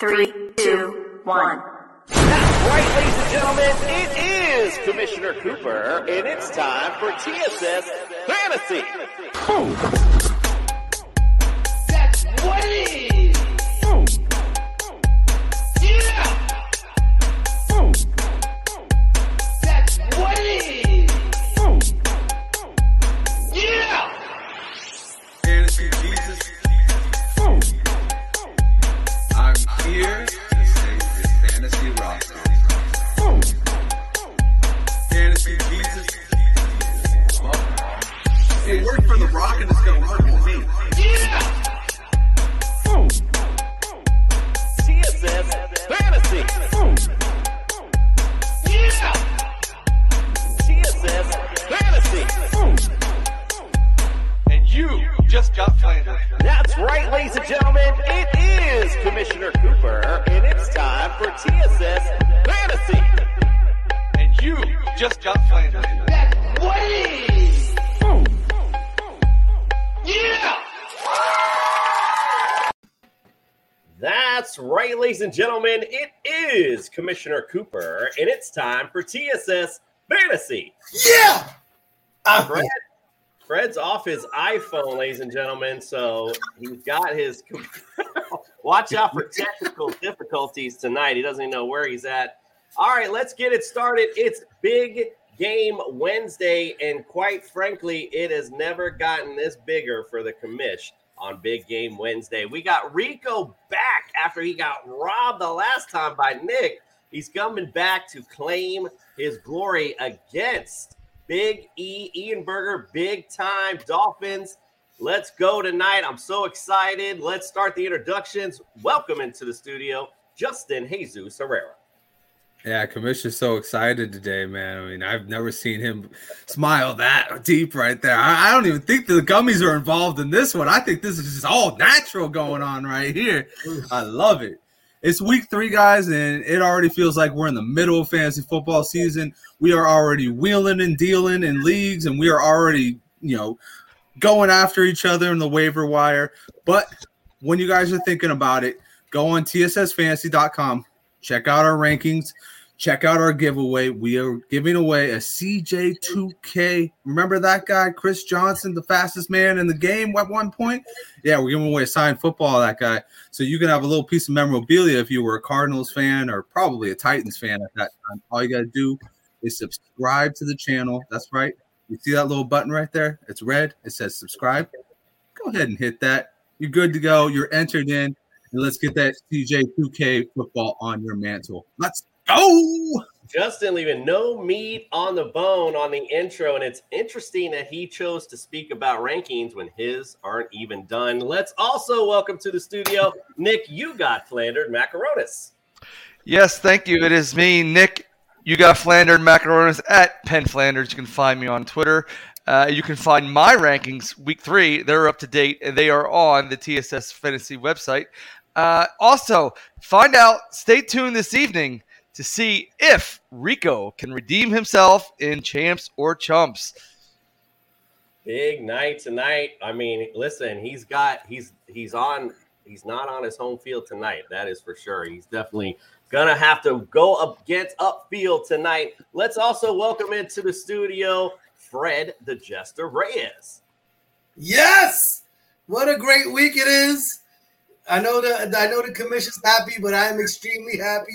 Three, two, one. That's right, ladies and gentlemen. It is Commissioner Cooper, and it's time for TSS Fantasy. Boom. That's what it is. Here to save your fantasy roster. Boom. Fantasy Jesus. Well, it worked for The Rock and it's going to work for me. Yeah. Boom. TSS Fantasy. Boom. Yeah. TSS Fantasy. Boom. And you just got flandered. That's right, ladies and gentlemen. It is Commissioner Cooper, and it's time for TSS Fantasy. And you just got flandered. That's what. Boom. Yeah. That's right, ladies and gentlemen. It is Commissioner Cooper, and it's time for TSS Fantasy. Yeah. Fred, Fred's off his iPhone, ladies and gentlemen, so he's got his. Watch out for technical difficulties tonight. He doesn't even know where he's at. All right, let's get it started. It's Big Game Wednesday, and quite frankly, it has never gotten this bigger for the commish on Big Game Wednesday. We got Rico back after he got robbed the last time by Nick. He's coming back to claim his glory against Big E, Ian Berger, big time Dolphins. Let's go tonight. I'm so excited. Let's start the introductions. Welcome into the studio, Justin Jesus Herrera. Yeah, Commissioner's so excited today, man. I mean, I've never seen him smile that deep right there. I, I don't even think the gummies are involved in this one. I think this is just all natural going on right here. I love it. It's week three, guys, and it already feels like we're in the middle of fantasy football season. We are already wheeling and dealing in leagues, and we are already, you know, going after each other in the waiver wire. But when you guys are thinking about it, go on tssfantasy.com, check out our rankings, check out our giveaway. We are giving away a CJ2K. Remember that guy, Chris Johnson, the fastest man in the game at one point? Yeah, we're giving away a signed football that guy. So you can have a little piece of memorabilia if you were a Cardinals fan or probably a Titans fan at that time. All you got to do is subscribe to the channel. That's right. You see that little button right there? It's red. It says subscribe. Go ahead and hit that. You're good to go. You're entered in. And let's get that CJ2K football on your mantle. Let's go. Justin leaving no meat on the bone on the intro, and it's interesting that he chose to speak about rankings when his aren't even done. Let's also welcome to the studio, Nick. You got flandered macaronis. Yes, thank you. It is me, Nick. You got flandered macaronis at Penn Flanders. You can find me on Twitter. Uh, you can find my rankings week three. They're up to date and they are on the TSS Fantasy website. Uh, also, find out, stay tuned this evening to see if Rico can redeem himself in champs or chumps. Big night tonight. I mean, listen, he's got he's he's on he's not on his home field tonight. That is for sure. He's definitely gonna have to go up against upfield tonight. Let's also welcome into the studio Fred the Jester Reyes. Yes. What a great week it is. I know the I know the commission's happy, but I am extremely happy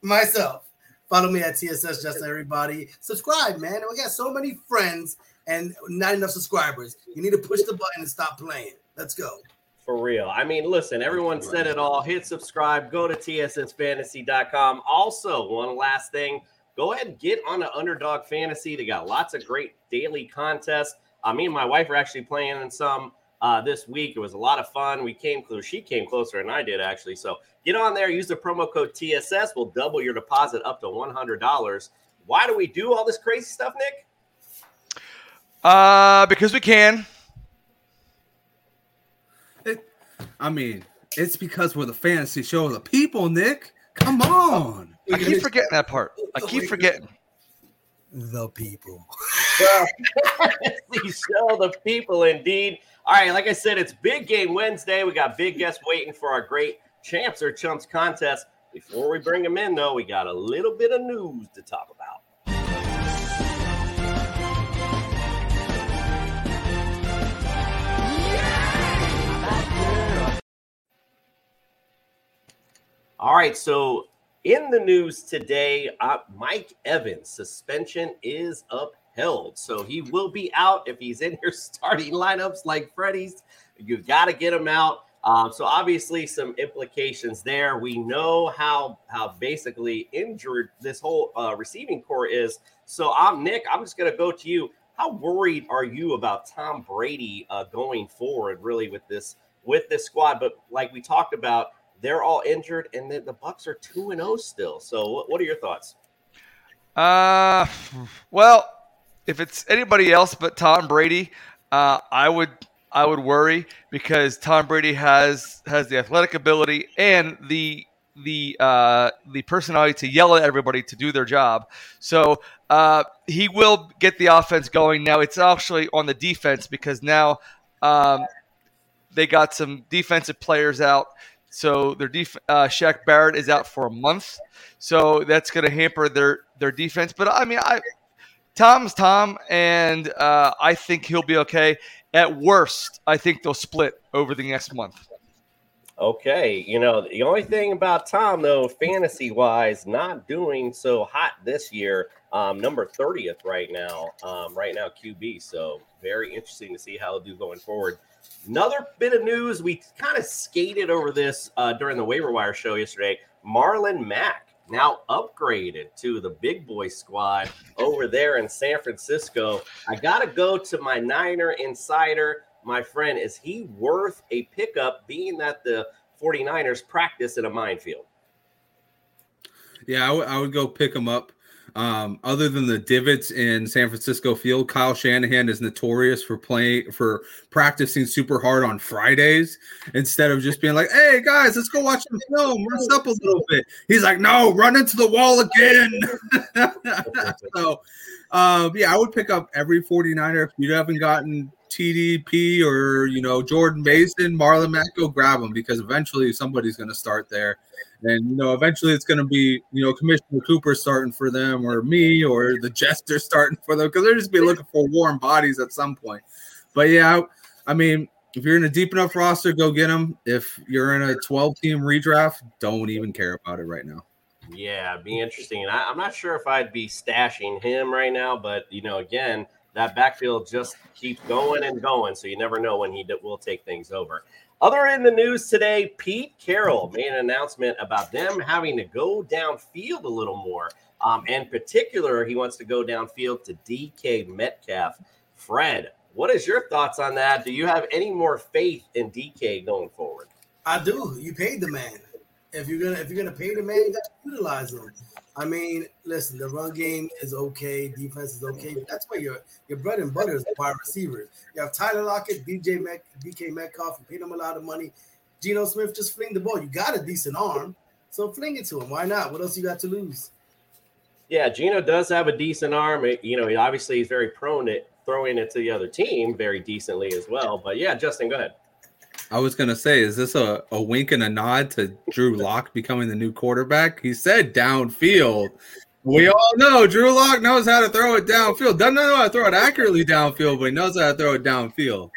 myself. Follow me at TSS Just Everybody. Subscribe, man. We got so many friends and not enough subscribers. You need to push the button and stop playing. Let's go. For real. I mean, listen, everyone said it all. Hit subscribe. Go to tssfantasy.com. Also, one last thing go ahead and get on the Underdog Fantasy. They got lots of great daily contests. Uh, me and my wife are actually playing in some uh, this week. It was a lot of fun. We came close. She came closer than I did, actually. So get on there. Use the promo code TSS. We'll double your deposit up to $100. Why do we do all this crazy stuff, Nick? Uh, because we can. It, I mean, it's because we're the fantasy show of the people, Nick. Come on. I keep forgetting that part. I keep forgetting. The people. Well, the show, the people, indeed. All right, like I said, it's Big Game Wednesday. We got big guests waiting for our great Champs or Chumps contest. Before we bring them in, though, we got a little bit of news to talk about. All right, so in the news today, uh, Mike Evans suspension is upheld, so he will be out if he's in your starting lineups like Freddie's. You've got to get him out. Um, so obviously, some implications there. We know how how basically injured this whole uh, receiving corps is. So I'm Nick. I'm just going to go to you. How worried are you about Tom Brady uh, going forward, really, with this with this squad? But like we talked about they're all injured, and the, the Bucs are two and zero still. So, what, what are your thoughts? Uh, well, if it's anybody else but Tom Brady, uh, I would I would worry because Tom Brady has has the athletic ability and the the uh, the personality to yell at everybody to do their job. So uh, he will get the offense going. Now it's actually on the defense because now um, they got some defensive players out. So their def- uh, Shaq Barrett is out for a month, so that's going to hamper their their defense. But I mean, I Tom's Tom, and uh, I think he'll be okay. At worst, I think they'll split over the next month. Okay, you know the only thing about Tom though, fantasy wise, not doing so hot this year. Um, number thirtieth right now, um, right now QB. So very interesting to see how he'll do going forward. Another bit of news, we kind of skated over this uh, during the waiver wire show yesterday. Marlon Mack now upgraded to the big boy squad over there in San Francisco. I got to go to my Niner insider, my friend. Is he worth a pickup being that the 49ers practice in a minefield? Yeah, I, w- I would go pick him up. Um, other than the divots in San Francisco field, Kyle Shanahan is notorious for playing for practicing super hard on Fridays instead of just being like, "Hey guys, let's go watch the film, rest up a little bit." He's like, "No, run into the wall again." so, um, yeah, I would pick up every 49er if you haven't gotten TDP or you know Jordan Mason, Marlon Mack, go grab them because eventually somebody's going to start there, and you know eventually it's going to be you know Commissioner Cooper starting for them or me or the Jester starting for them because they're just be looking for warm bodies at some point. But yeah, I mean, if you're in a deep enough roster, go get them. If you're in a 12 team redraft, don't even care about it right now. Yeah, be interesting. And I, I'm not sure if I'd be stashing him right now, but you know, again, that backfield just keeps going and going. So you never know when he will take things over. Other in the news today, Pete Carroll made an announcement about them having to go downfield a little more. Um, in particular, he wants to go downfield to DK Metcalf. Fred, what is your thoughts on that? Do you have any more faith in DK going forward? I do. You paid the man. If you're gonna if you're gonna pay the man, you got to utilize him. I mean, listen, the run game is okay, defense is okay. That's where your your bread and butter is the wide receivers. You have Tyler Lockett, DJ Mac, DK Metcalf, you paid them a lot of money. Geno Smith just fling the ball. You got a decent arm, so fling it to him. Why not? What else you got to lose? Yeah, Geno does have a decent arm. You know, he obviously he's very prone to throwing it to the other team very decently as well. But yeah, Justin, go ahead. I was gonna say, is this a, a wink and a nod to Drew Lock becoming the new quarterback? He said downfield. We all know Drew Lock knows how to throw it downfield. Doesn't know how to throw it accurately downfield, but he knows how to throw it downfield.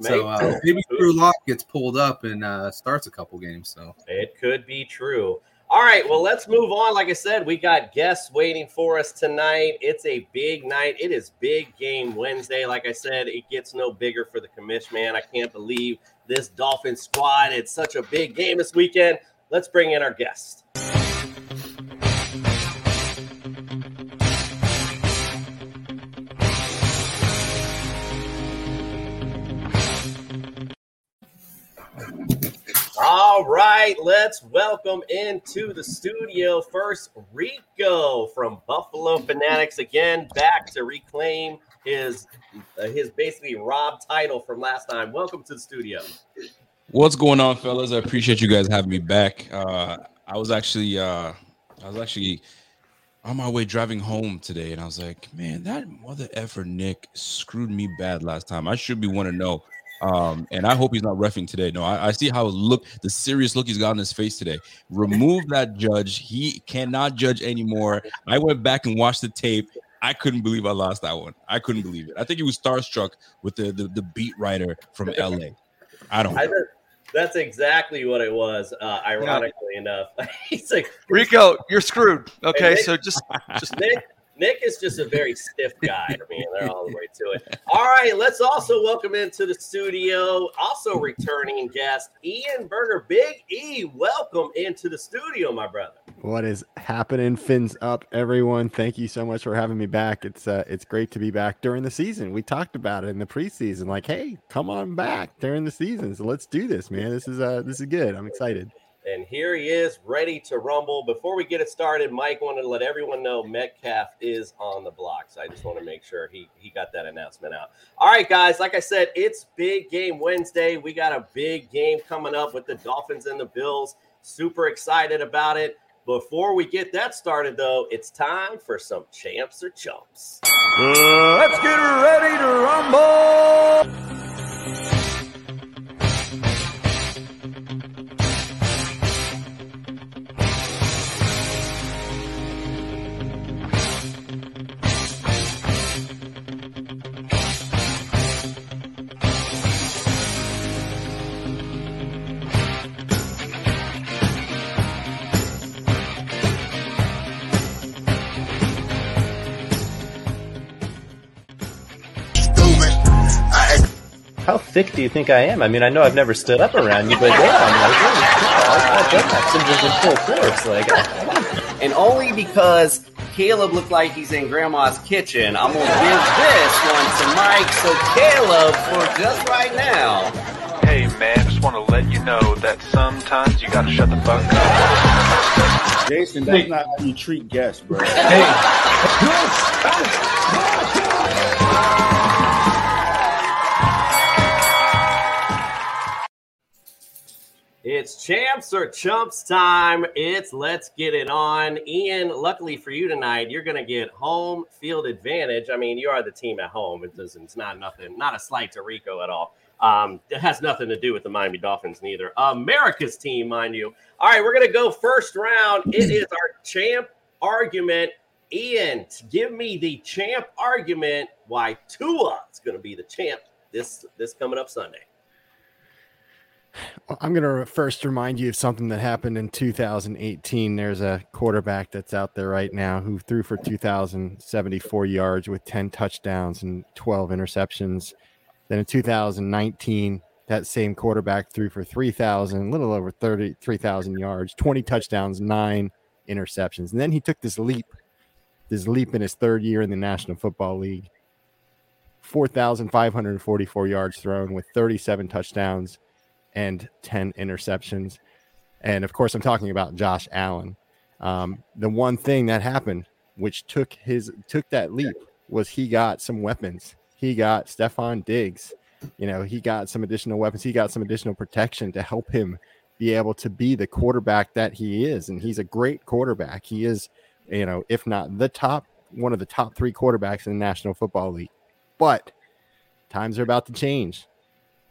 So uh, maybe Drew Lock gets pulled up and uh, starts a couple games. So it could be true. All right, well, let's move on. Like I said, we got guests waiting for us tonight. It's a big night. It is big game Wednesday. Like I said, it gets no bigger for the commission, man. I can't believe this Dolphin squad. It's such a big game this weekend. Let's bring in our guest. All right, let's welcome into the studio first Rico from Buffalo Fanatics again, back to reclaim his uh, his basically robbed title from last time. Welcome to the studio. What's going on, fellas? I appreciate you guys having me back. Uh, I was actually uh, I was actually on my way driving home today, and I was like, man, that mother effer Nick screwed me bad last time. I should be one to know. Um, and I hope he's not refing today. No, I, I, see how look the serious look he's got on his face today. Remove that judge. He cannot judge anymore. I went back and watched the tape. I couldn't believe I lost that one. I couldn't believe it. I think he was starstruck with the the, the beat writer from LA. I don't. I that's exactly what it was. Uh, ironically yeah. enough, he's like Rico, you're screwed. Okay, hey, so just just Nick, Nick is just a very stiff guy. I mean, they're all the way to it. All right, let's also welcome into the studio, also returning guest, Ian Berger. Big E, welcome into the studio, my brother. What is happening? Fins up, everyone. Thank you so much for having me back. It's uh, it's great to be back during the season. We talked about it in the preseason, like, hey, come on back during the season. So let's do this, man. This is uh, this is good. I'm excited. And here he is, ready to rumble. Before we get it started, Mike wanted to let everyone know Metcalf is on the block. So I just want to make sure he, he got that announcement out. All right, guys. Like I said, it's big game Wednesday. We got a big game coming up with the Dolphins and the Bills. Super excited about it. Before we get that started, though, it's time for some champs or chumps. Uh, let's get ready to rumble. How thick do you think I am? I mean, I know I've never stood up around you, but yeah, I'm like, oh, full force. Like, and only because Caleb looked like he's in Grandma's kitchen, I'm gonna give this one to Mike. So Caleb, for just right now. Hey man, just want to let you know that sometimes you gotta shut the fuck up. Jason, that's not how you treat guests, bro. Hey. It's champs or chumps time. It's let's get it on. Ian, luckily for you tonight, you're going to get home field advantage. I mean, you are the team at home. It doesn't, it's not nothing, not a slight to Rico at all. Um, it has nothing to do with the Miami Dolphins, neither. America's team, mind you. All right, we're going to go first round. It is our champ argument. Ian, give me the champ argument why Tua is going to be the champ this this coming up Sunday. I'm going to first remind you of something that happened in 2018. There's a quarterback that's out there right now who threw for 2,074 yards with 10 touchdowns and 12 interceptions. Then in 2019, that same quarterback threw for 3,000, a little over 33,000 yards, 20 touchdowns, nine interceptions. And then he took this leap, this leap in his third year in the National Football League. 4,544 yards thrown with 37 touchdowns and 10 interceptions. And of course, I'm talking about Josh Allen. Um, the one thing that happened, which took his took that leap, was he got some weapons. He got Stefon Diggs. You know, he got some additional weapons. He got some additional protection to help him be able to be the quarterback that he is. And he's a great quarterback. He is, you know, if not the top, one of the top three quarterbacks in the National Football League. But times are about to change.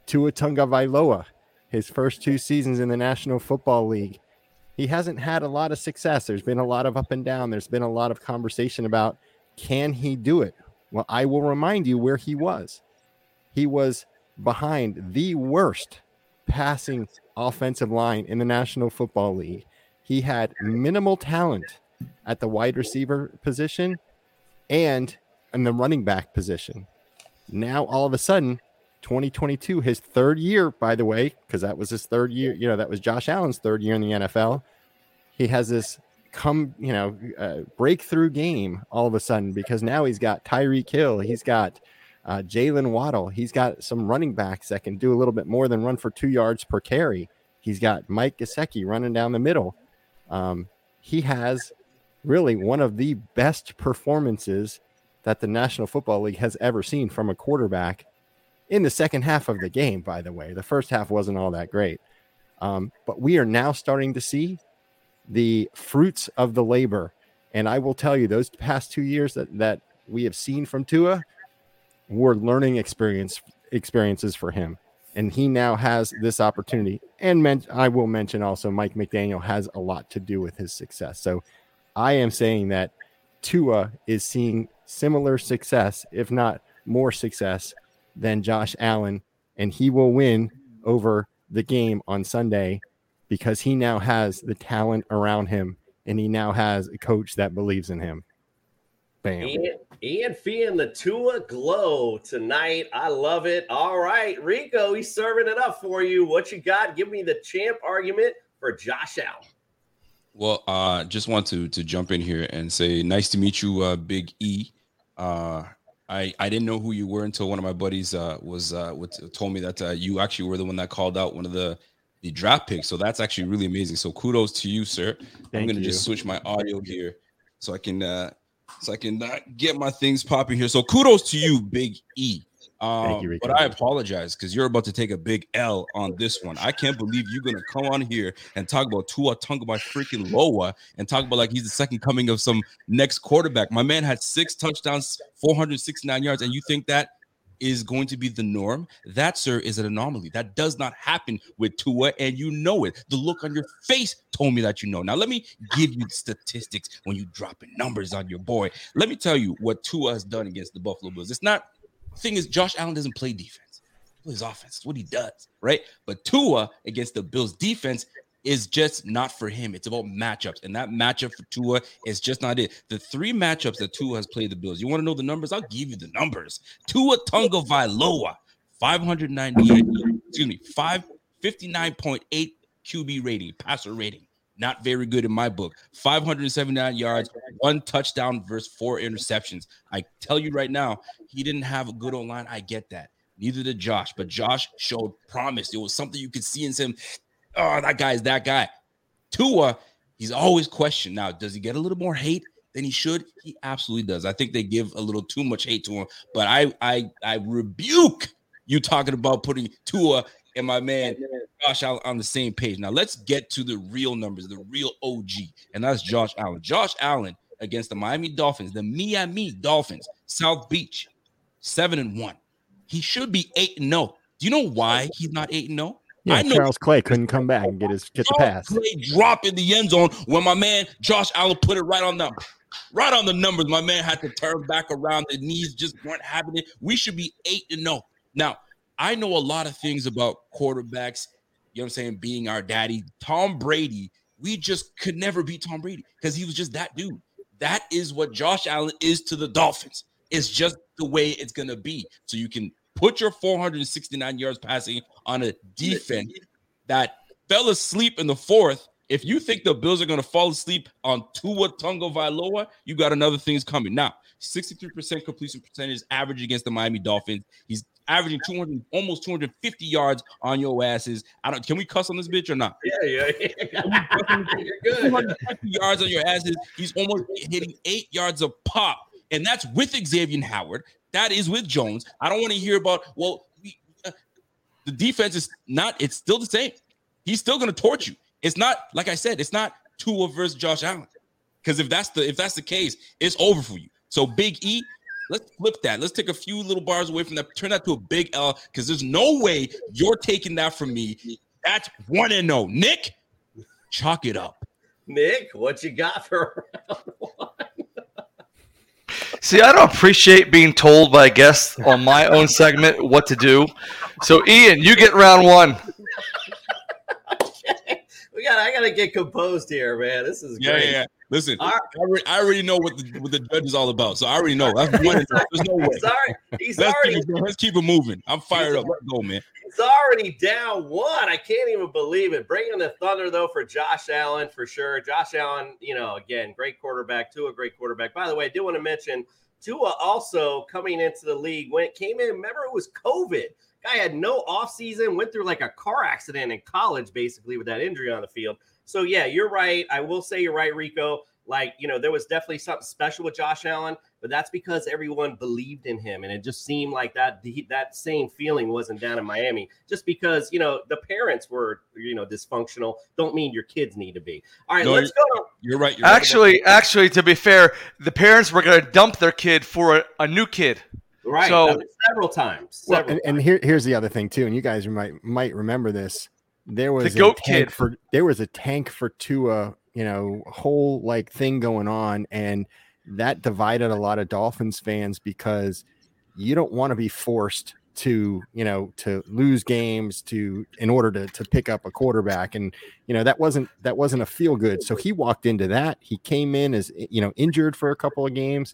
Tua Tagovailoa his first two seasons in the National Football League. He hasn't had a lot of success. There's been a lot of up and down. There's been a lot of conversation about can he do it? Well, I will remind you where he was. He was behind the worst passing offensive line in the National Football League. He had minimal talent at the wide receiver position and in the running back position. Now, all of a sudden, 2022, his third year, by the way, because that was his third year, you know, that was Josh Allen's third year in the NFL. He has this come, you know, uh, breakthrough game all of a sudden because now he's got Tyreek Hill, he's got uh, Jalen Waddle, he's got some running backs that can do a little bit more than run for two yards per carry. He's got Mike Gesicki running down the middle. Um, he has really one of the best performances that the National Football League has ever seen from a quarterback in the second half of the game, by the way. The first half wasn't all that great. Um, but we are now starting to see the fruits of the labor. And I will tell you, those past two years that, that we have seen from Tua were learning experience experiences for him. And he now has this opportunity. And men- I will mention also Mike McDaniel has a lot to do with his success. So I am saying that Tua is seeing similar success, if not more success, than Josh Allen, and he will win over the game on Sunday because he now has the talent around him and he now has a coach that believes in him. Bam. Ian, Ian Fee and the Tua Glow tonight. I love it. All right, Rico, he's serving it up for you. What you got? Give me the champ argument for Josh Allen. Well, uh, just want to to jump in here and say nice to meet you, uh, Big E. Uh, I I didn't know who you were until one of my buddies uh, was uh, told me that uh, you actually were the one that called out one of the the draft picks. So that's actually really amazing. So kudos to you, sir. Thank I'm gonna you. just switch my audio here so I can uh, so I can uh, get my things popping here. So kudos to you, Big E. Um, you, but I apologize because you're about to take a big L on this one. I can't believe you're gonna come on here and talk about Tua Tunga by freaking Loa and talk about like he's the second coming of some next quarterback. My man had six touchdowns, 469 yards, and you think that is going to be the norm? That, sir, is an anomaly. That does not happen with Tua, and you know it. The look on your face told me that you know. Now, let me give you statistics when you dropping numbers on your boy. Let me tell you what Tua has done against the Buffalo Bills. It's not thing is Josh Allen doesn't play defense. He plays offense. It's what he does, right? But Tua against the Bills defense is just not for him. It's about matchups, and that matchup for Tua is just not it. The three matchups that Tua has played the Bills. You want to know the numbers? I'll give you the numbers. Tua Tunga Vailoa, 598, excuse me, 559.8 QB rating, passer rating. Not very good in my book. 579 yards, one touchdown versus four interceptions. I tell you right now, he didn't have a good line. I get that. Neither did Josh, but Josh showed promise. It was something you could see in him. Oh, that guy is that guy. Tua, he's always questioned. Now, does he get a little more hate than he should? He absolutely does. I think they give a little too much hate to him. But I, I, I rebuke you talking about putting Tua and my man Josh Allen on the same page. Now let's get to the real numbers, the real OG, and that's Josh Allen. Josh Allen against the Miami Dolphins, the Miami Dolphins, South Beach, seven and one. He should be eight and no. Do you know why he's not eight and no? Yeah, I know Charles Clay couldn't come back and get his get the pass. Clay drop in the end zone when my man Josh Allen put it right on the right on the numbers. My man had to turn back around. The knees just weren't having it. We should be eight and no. Now, I know a lot of things about quarterbacks, you know what I'm saying, being our daddy. Tom Brady, we just could never beat Tom Brady because he was just that dude. That is what Josh Allen is to the Dolphins. It's just the way it's gonna be. So you can put your 469 yards passing on a defense that fell asleep in the fourth. If you think the Bills are going to fall asleep on Tua Tunga Vailoa, you got another things coming. Now, 63% completion percentage average against the Miami Dolphins. He's averaging 200, almost 250 yards on your asses. I don't. Can we cuss on this bitch or not? Yeah, yeah, yeah. You're good. 250 yards on your asses. He's almost hitting eight yards of pop, and that's with Xavier Howard. That is with Jones. I don't want to hear about well, we, uh, the defense is not. It's still the same. He's still going to torch you. It's not like I said. It's not Tua versus Josh Allen. Because if that's the if that's the case, it's over for you. So Big E, let's flip that. Let's take a few little bars away from that. Turn that to a big L. Because there's no way you're taking that from me. That's one and no. Nick, chalk it up. Nick, what you got for round one? See, I don't appreciate being told by guests on my own segment what to do. So Ian, you get round one. We got. I got to get composed here, man. This is Yeah, great. yeah, yeah. Listen, I, already, I already know what the what the judge is all about, so I already know. That's one. There's no way. He's already, he's Let's already keep, it, let's keep it moving. I'm fired up. Let's go, man. He's already down one. I can't even believe it. Bringing the thunder though for Josh Allen for sure. Josh Allen, you know, again, great quarterback. Tua, great quarterback. By the way, I do want to mention Tua also coming into the league when it came in. Remember, it was COVID. Guy had no offseason, went through like a car accident in college, basically, with that injury on the field. So yeah, you're right. I will say you're right, Rico. Like, you know, there was definitely something special with Josh Allen, but that's because everyone believed in him. And it just seemed like that that same feeling wasn't down in Miami. Just because, you know, the parents were, you know, dysfunctional, don't mean your kids need to be. All right, No, let's go. To, You're right. You're right. Actually, actually, to be fair, the parents were going to dump their kid for a, a new kid. Right. So- that was several times. Well, Several and, and here, here's the other thing too, and you guys might might remember this. There was goat a tank kid. for there was a tank for Tua, you know, whole like thing going on, and that divided a lot of Dolphins fans because you don't want to be forced to you know to lose games to in order to to pick up a quarterback and you know that wasn't that wasn't a feel good so he walked into that he came in as you know injured for a couple of games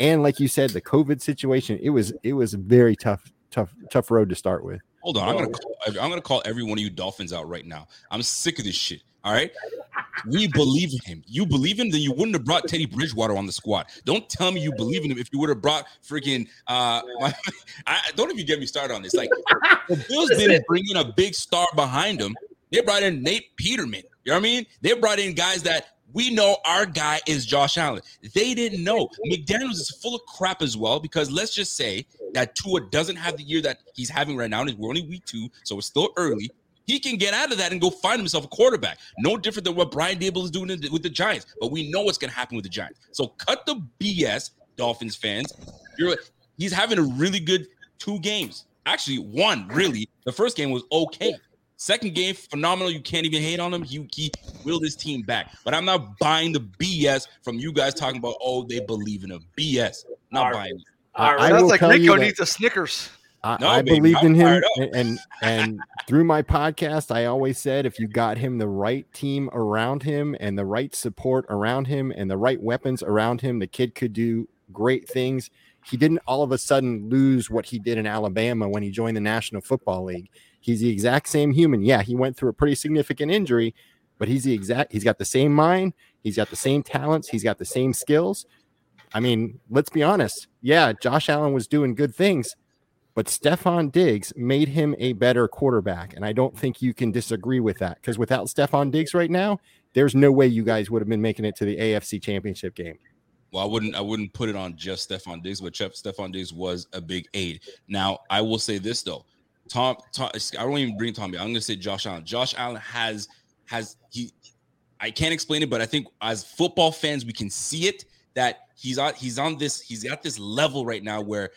And like you said the covid situation it was it was a very tough tough tough road to start with Hold on. I'm gonna call, I'm gonna call every one of you Dolphins out right now. I'm sick of this shit. All right. We believe in him. You believe him, then you wouldn't have brought Teddy Bridgewater on the squad. Don't tell me you believe in him if you would have brought freaking uh my, I don't even get me started on this. Like the Bills didn't bring in a big star behind him. They brought in Nate Peterman. You know what I mean? They brought in guys that we know our guy is Josh Allen. They didn't know. McDaniels is full of crap as well because let's just say that Tua doesn't have the year that he's having right now. And we're only week two, so it's still early. He can get out of that and go find himself a quarterback. No different than what Brian Daboll is doing with the Giants. But we know what's going to happen with the Giants. So cut the BS, Dolphins fans. You're he's having a really good two games. Actually, one really. The first game was okay. Second game, phenomenal. You can't even hate on him. He, he willed his team back. But I'm not buying the BS from you guys talking about, oh, they believe in him. BS. Not buying it. I- I Sounds will like tell you Rico that- needs a Snickers. I, No, I baby, believed in him, and, and and through my podcast, I always said if you got him the right team around him and the right support around him and the right weapons around him, the kid could do great things. He didn't all of a sudden lose what he did in Alabama when he joined the National Football League. He's the exact same human. Yeah, he went through a pretty significant injury, but he's the exact. He's got the same mind. He's got the same talents. He's got the same skills. I mean, let's be honest. Yeah, Josh Allen was doing good things, but Stefon Diggs made him a better quarterback. And I don't think you can disagree with that because without Stefon Diggs right now, there's no way you guys would have been making it to the AFC championship game. Well, I wouldn't I wouldn't put it on just Stefon Diggs, but Stefon Diggs was a big aid. Now, I will say this though. Tom, Tom I don't even bring Tommy. I'm gonna say Josh Allen. Josh Allen has has he I can't explain it, but I think as football fans, we can see it that he's on he's on this, he's at this level right now where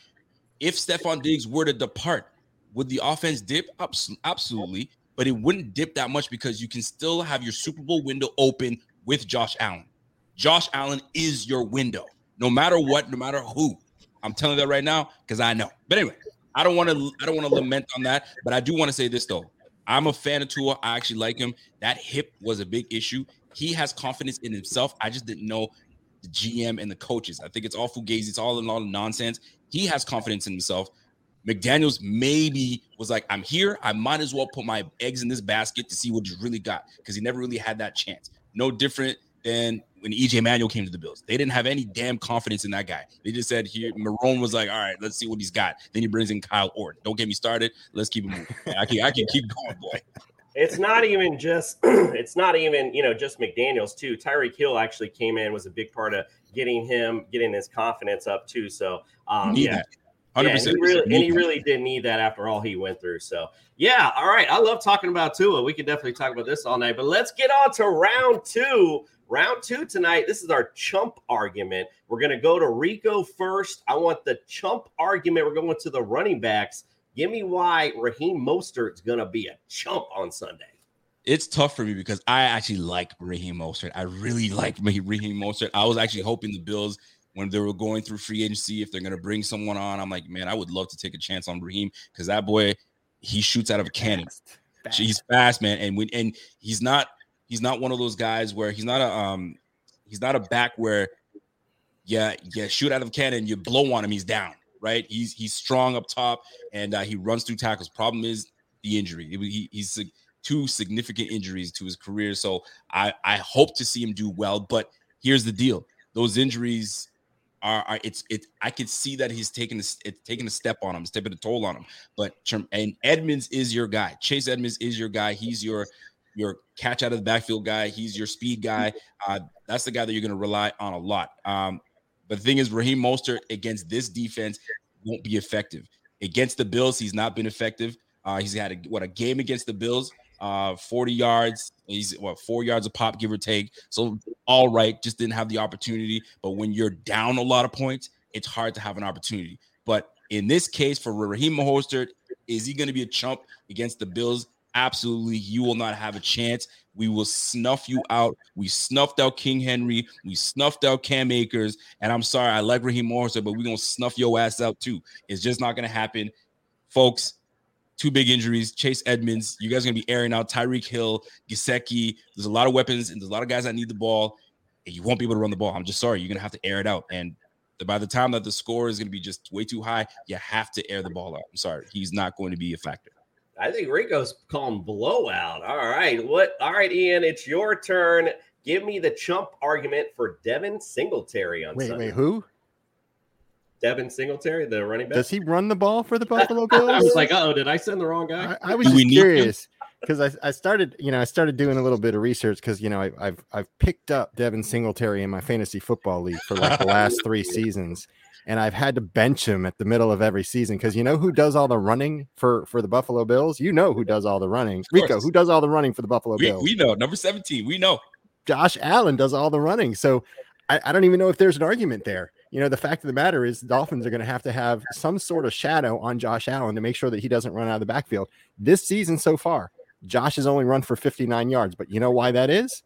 if Stefon Diggs were to depart, would the offense dip? Abs- Absolutely, but it wouldn't dip that much because you can still have your Super Bowl window open with Josh Allen. Josh Allen is your window, no matter what, no matter who. I'm telling that right now because I know. But anyway, I don't want to. I don't want to lament on that, but I do want to say this though. I'm a fan of Tua. I actually like him. That hip was a big issue. He has confidence in himself. I just didn't know the GM and the coaches. I think it's all fugazi. It's all a lot of nonsense. He has confidence in himself. McDaniels maybe was like, I'm here. I might as well put my eggs in this basket to see what you really got because he never really had that chance. No different than when EJ Manuel came to the Bills. They didn't have any damn confidence in that guy. They just said here Marrone was like, all right, let's see what he's got. Then he brings in Kyle Orton. Don't get me started. Let's keep it moving. I can I can keep going, boy. It's not even just it's not even, you know, just McDaniels too. Tyreek Hill actually came in was a big part of getting him getting his confidence up too. So um yeah. that. Yeah, 100%. and he really, and he Need that. really did need that after all he went through. So, yeah, all right. I love talking about Tua. We can definitely talk about this all night. But let's get on to round two. Round two tonight. This is our chump argument. We're going to go to Rico first. I want the chump argument. We're going to the running backs. Give me why Raheem Mostert's going to be a chump on Sunday. it's tough for me because I actually like Raheem Mostert. I really like Raheem Mostert. I was actually hoping the Bills, when they were going through free agency, if they're going to bring someone on, I'm like, man, I would love to take a chance on Raheem because that boy, he shoots out of a cannon. He's fast, man, and when and he's not he's not one of those guys where he's not a um he's not a back where yeah yeah shoot out of a cannon you blow on him he's down right? He's he's strong up top and uh, he runs through tackles. Problem is the injury. He, he's two significant injuries to his career so i i hope to see him do well but here's the deal. Those injuries are, are it's it i could see that he's taking a, it's taking a step on him stepping a toll on him. But and edmonds is your guy. Chase edmonds is your guy. He's your your catch out of the backfield guy. He's your speed guy. Uh, that's the guy that you're going to rely on a lot. Um, but the thing is, Raheem Mostert against this defense won't be effective. Against the Bills, he's not been effective. Uh, he's had a, what a game against the Bills, uh, 40 yards. He's what four yards a pop, give or take. So all right, just didn't have the opportunity. But when you're down a lot of points, it's hard to have an opportunity. But in this case, for Raheem Mostert, is he going to be a chump against the Bills? Absolutely, you will not have a chance. We will snuff you out. We snuffed out King Henry. We snuffed out Cam Akers. And I'm sorry, I like Raheem Morrison, but we're gonna snuff your ass out too. It's just not gonna happen, folks. Two big injuries. Chase Edmonds. You guys are gonna be airing out Tyreek Hill, Gesicki. There's a lot of weapons and there's a lot of guys that need the ball. And you won't be able to run the ball. I'm just sorry. You're gonna have to air it out. And by the time that the score is gonna be just way too high, you have to air the ball out. I'm sorry. He's not going to be a factor. I think Rico's calling blowout. All right. What? All right, Ian, it's your turn. Give me the chump argument for Devin Singletary on Wait, Sunday. wait, who? Devin Singletary, the running back. Does he run the ball for the Buffalo Bills? I was like, oh, did I send the wrong guy? I, I was just curious because I, I started, you know, I started doing a little bit of research because you know I, I've I've picked up Devin Singletary in my fantasy football league for like the last three seasons, and I've had to bench him at the middle of every season because you know who does all the running for for the Buffalo Bills? You know who does all the running? Rico, who does all the running for the Buffalo We, Bills? we know number 17. We know. Josh Allen does all the running. So I, I don't even know if there's an argument there. You know, the fact of the matter is, the Dolphins are going to have to have some sort of shadow on Josh Allen to make sure that he doesn't run out of the backfield. This season so far, Josh has only run for 59 yards. But you know why that is?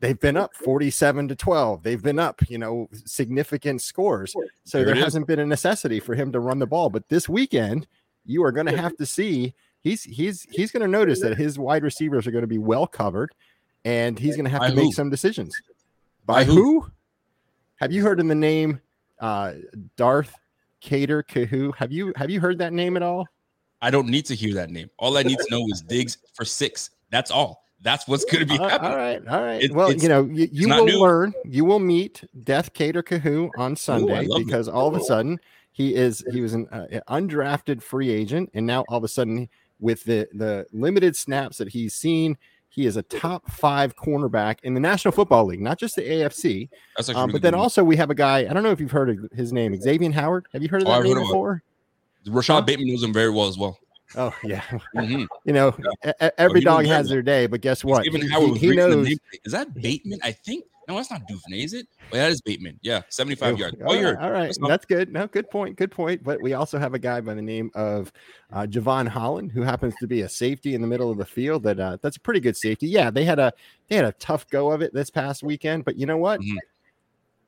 They've been up 47 to 12. They've been up, you know, significant scores. So There there hasn't been a necessity for him to run the ball. But this weekend, you are going to have to see he's he's he's going to notice that his wide receivers are going to be well covered and he's going to have By to make some decisions. By By, who? who? Have you heard in the name uh, Darth Kader Kohou? Have you have you heard that name at all? I don't need to hear that name. All I need to know is Diggs for six. That's all. That's what's going to be All right, happening. all right, all right. It- well, you know, you, you will new. learn. You will meet Death Kader Kohou on Sunday it. because all of a sudden he is he was an uh, undrafted free agent, and now all of a sudden with the the limited snaps that he's seen, he is a top five cornerback in the National Football League, not just the AFC. That's Um, really but then also we have a guy. I don't know if you've heard of his name, Xavier Howard. Have you heard of Oh, that I've name heard of it. before? Rashad Bateman knows him very well as well. Oh yeah, Mhm. you know, e- e- every knows dog has their day, but guess what? Even He, Howard he- he great in the knows. Is that Bateman? I think. No, that's not Duvernay, is it? Well, that is Bateman. Yeah, 75 Oh, yards. all Oh, you right, heard. all right. That's not- That's good. No, good point. Good point. But we also have a guy by the name of uh, Jevon Holland, who happens to be a safety in the middle of the field. That uh, that's a pretty good safety. Yeah, they had a they had a tough go of it this past weekend. But you know what? Mhm.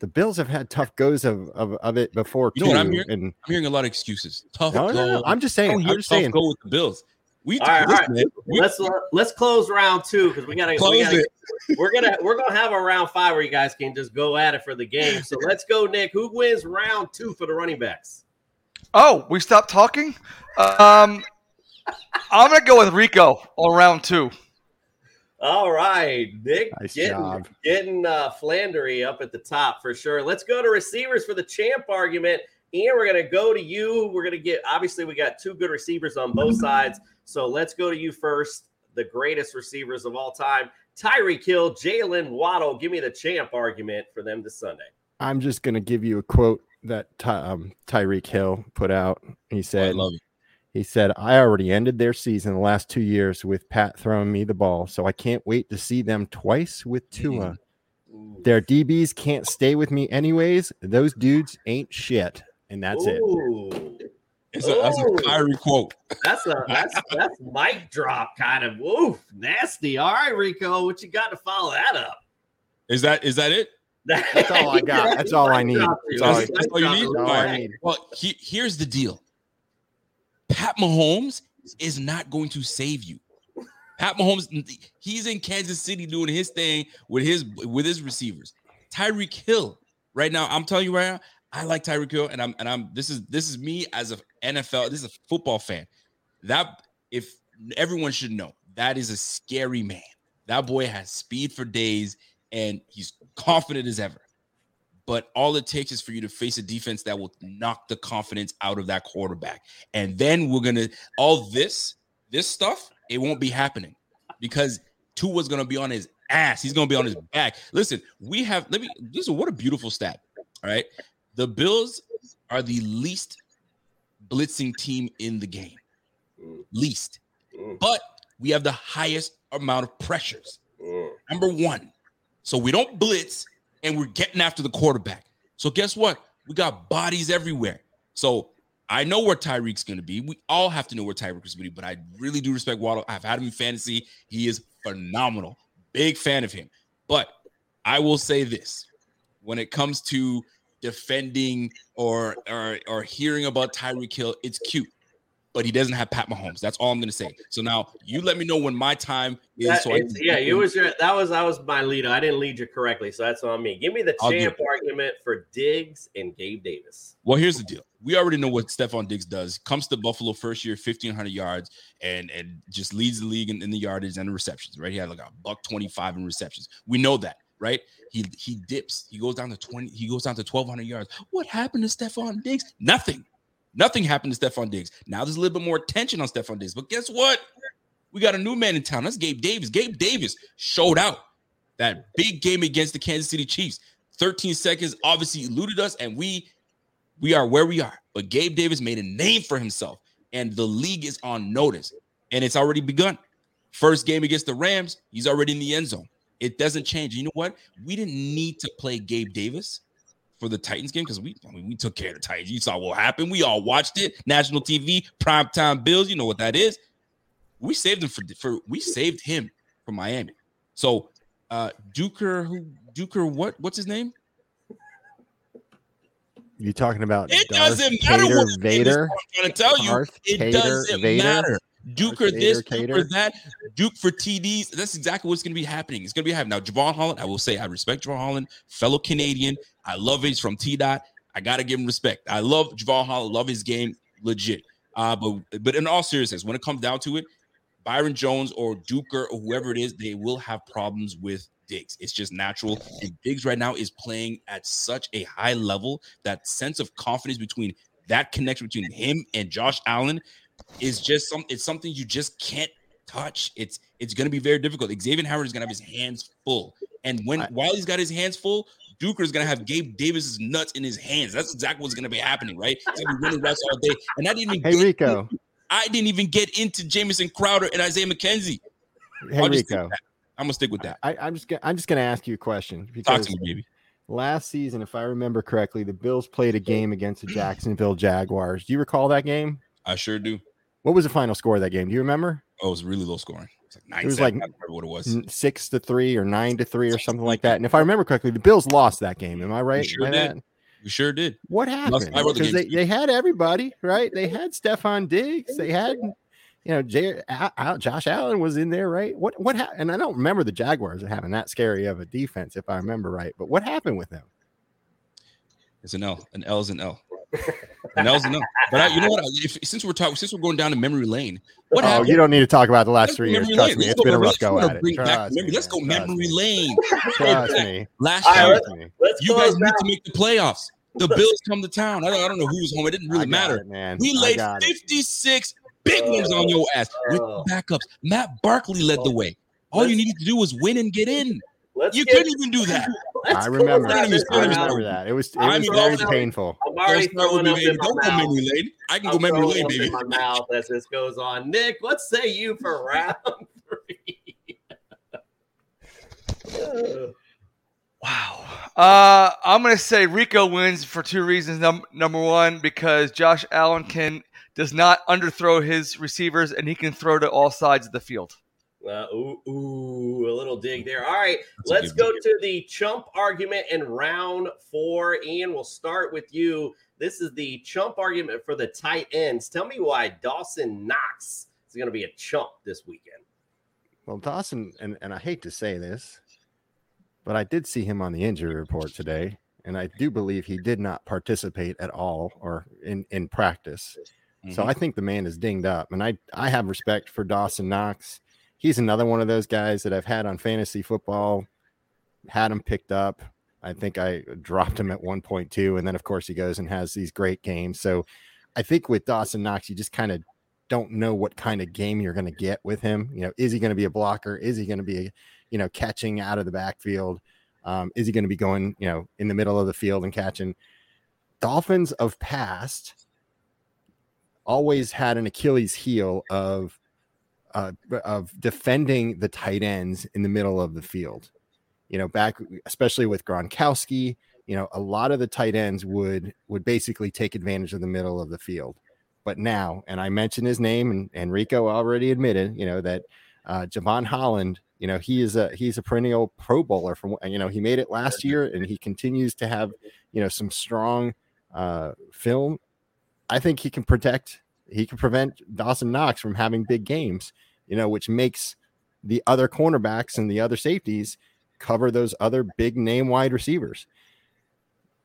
The Bills have had tough goes of, of, of it before You know what I'm too, hearing? And I'm hearing a lot of excuses. Tough No, go. no, no, I'm just saying, I'm just tough saying. Go with the Bills. We All right, all listen, right. man, we- let's let's close round two because we gotta, we Close gotta it. we're gonna we're gonna have a round five where you guys can just go at it for the game. So let's go, Nick. Who wins round two for the running backs? Oh, we stopped talking. Um, I'm gonna go with Rico on round two. All right, Nick, Nice getting job. getting uh, Flandery up at the top for sure. Let's go to receivers for the champ argument. Ian, we're gonna go to you. We're gonna get obviously we got two good receivers on both sides, so let's go to you first. The greatest receivers of all time, Tyreek Hill, Jalen Waddle. Give me the champ argument for them this Sunday. I'm just going to give you a quote that Ty, um, Tyreek Hill put out. He said, love "He said I already ended their season the last two years with Pat throwing me the ball, so I can't wait to see them twice with Tua. Their DBs can't stay with me anyways. Those dudes ain't shit, and that's it." Ooh. It's a, that's a Ooh. Kyrie quote. That's a that's that's mic drop kind of oof nasty. All right, Rico, what you got to follow that up? Is that is that it? That's all I got. That's all I need. That's all That's, that's all you need. That's all All I need. Well, he, here's the deal. Pat Mahomes is not going to save you. Pat Mahomes, he's in Kansas City doing his thing with his with his receivers. Tyreek Hill, right now, I'm telling you right now, I like Tyreek Hill, and I'm and I'm this is this is me as a NFL, this is a football fan. That if everyone should know, that is a scary man. That boy has speed for days, and he's confident as ever. But all it takes is for you to face a defense that will knock the confidence out of that quarterback. And then we're gonna all this, this stuff, it won't be happening because Tua's gonna be on his ass. He's gonna be on his back. Listen, we have let me listen. What a beautiful stat. All right. The Bills are the least blitzing team in the game. Mm. Least. Mm. But we have the highest amount of pressures. Mm. Number one. So we don't blitz and we're getting after the quarterback. So guess what? We got bodies everywhere. So I know where Tyreek's going to be. We all have to know where Tyreek is going to be, but I really do respect Waddle. I've had him in fantasy. He is phenomenal. Big fan of him. But I will say this when it comes to defending or or, or hearing about Tyreek Hill, it's cute. But he doesn't have Pat Mahomes. That's all I'm going to say. So now you let me know when my time is. That- so I can- yeah, you was your that was that was my lead. I didn't lead you correctly, so that's on me. Give me the I'll champ argument for Diggs and Gabe Davis. Well, here's the deal. We already know what Stefon Diggs does. Comes to Buffalo first year, 1,500 yards, and and just leads the league in, in the yardage and the receptions, right? He had like a buck 25 in receptions. We know that, right? He he dips. He goes down to 20, he goes down to 1,200 yards. What happened to Stefon Diggs? Nothing. Nothing happened to Stefon Diggs. Now there's a little bit more attention on Stefon Diggs. But guess what? We got a new man in town. That's Gabe Davis. Gabe Davis showed out that big game against the Kansas City Chiefs. 13 seconds obviously eluded us, and we we are where we are. But Gabe Davis made a name for himself, and the league is on notice, and it's already begun. First game against the Rams, he's already in the end zone. It doesn't change. You know what? We didn't need to play Gabe Davis for the Titans game because we, I mean, we took care of the Titans. You saw what happened. We all watched it. National TV, primetime Bills. You know what that is. We saved him for for we saved him from Miami. So uh Duker, who Duker, what what's his name? You talking about It Darth doesn't matter Vader, what his is, Vader? I'm trying to tell you, Darth it Vader, doesn't Vader? matter. Duker Vader, this, Cater? Duker that, Duke for TDs. That's exactly what's going to be happening. It's going to be happening. Now, Jevon Holland, I will say, I respect Jevon Holland, fellow Canadian. I love it. He's from T Dot. I got to give him respect. I love Jevon Holland, love his game, legit. Uh, but but in all seriousness, when it comes down to it, Byron Jones or Duker or whoever it is, they will have problems with Diggs. It's just natural. And Diggs right now is playing at such a high level that sense of confidence between that connection between him and Josh Allen is just some it's something you just can't touch. It's it's gonna be very difficult. Xavier Howard is gonna have his hands full. And when while he's got his hands full, Duker is gonna have Gabe Davis's nuts in his hands. That's exactly what's gonna be happening, right? He's gonna be running routes all day. And I didn't even Hey get Rico, into- I didn't even get into Jamison Crowder and Isaiah McKenzie. hey Rico, I'm gonna stick with that. I, I'm just gonna, I'm just gonna ask you a question because to me, baby. last season, if I remember correctly, the Bills played a game against the Jacksonville Jaguars. Do you recall that game? I sure do. What was the final score of that game? Do you remember? Oh, it was really low scoring. It's like nine. It was seven. like I don't remember what it was. six to three or nine to three or something like that. And if I remember correctly, the Bills lost that game. Am I right? We sure did. We sure did. What happened? Because they, they had everybody, right? They had Stefon Diggs. They had, you know, J- Al- Al- Josh Allen was in there, right? What what happened? And I don't remember the Jaguars having that scary of a defense, if I remember right. But what happened with them? It's an L. An L is an L. And that was enough. But I, you know what? If, since we're talking, since we're going down to memory lane, what oh, happened? you don't need to talk about the last Let's three years. memory Trust lane. me, it's been a rough go go at it. bring back Trust memory. me, Let's go. Trust memory me. lane. Trust me. Last All right, year, let's- let's you close guys need to make the playoffs. The Bills come to town. I don't, I don't know who was home. It didn't really I got matter. it, man. We laid 56 big ones on your ass with Oh. backups. Matt Barkley led the oh. way. All you needed to do was win and get in. Let's you couldn't even do that. I remember. Couldn't I remember that. It was it I was mean, very don't- painful. I'm already Don't start with throwing up in my Don't go mouth. memory lane. I can I'm go memory lane, baby. in my mouth as this goes on. Nick, what say you for round three? Uh, I'm gonna say Rico wins for two reasons. Num- number one, because Josh Allen can does not underthrow his receivers, and he can throw to all sides of the field. Uh, ooh, ooh, a little dig there. All right, That's let's go to the chump argument in round four. Ian, we'll start with you. This is the chump argument for the tight ends. Tell me why Dawson Knox is going to be a chump this weekend. Well, Dawson, and, and I hate to say this, but I did see him on the injury report today, and I do believe he did not participate at all or in, in practice. So Mhm. I think the man is dinged up, and I I have respect for Dawson Knox. He's another one of those guys that I've had on fantasy football, had him picked up. I think I dropped him at 1.2, and then of course he goes and has these great games. So I think with Dawson Knox, you just kind of don't know what kind of game you're going to get with him. You know, is he going to be a blocker? Is he going to be, you know, catching out of the backfield? Um, is he going to be going, you know, in the middle of the field and catching? Dolphins of past always had an Achilles heel of uh, of defending the tight ends in the middle of the field. You know, back especially with Gronkowski, you know, a lot of the tight ends would would basically take advantage of the middle of the field. But now, and I mentioned his name, and Enrico already admitted, you know, that uh, Jevon Holland, you know, he is a he's a perennial Pro Bowler from you know he made it last year, and he continues to have you know some strong uh, film. I think he can protect, he can prevent Dawson Knox from having big games, you know, which makes the other cornerbacks and the other safeties cover those other big name wide receivers.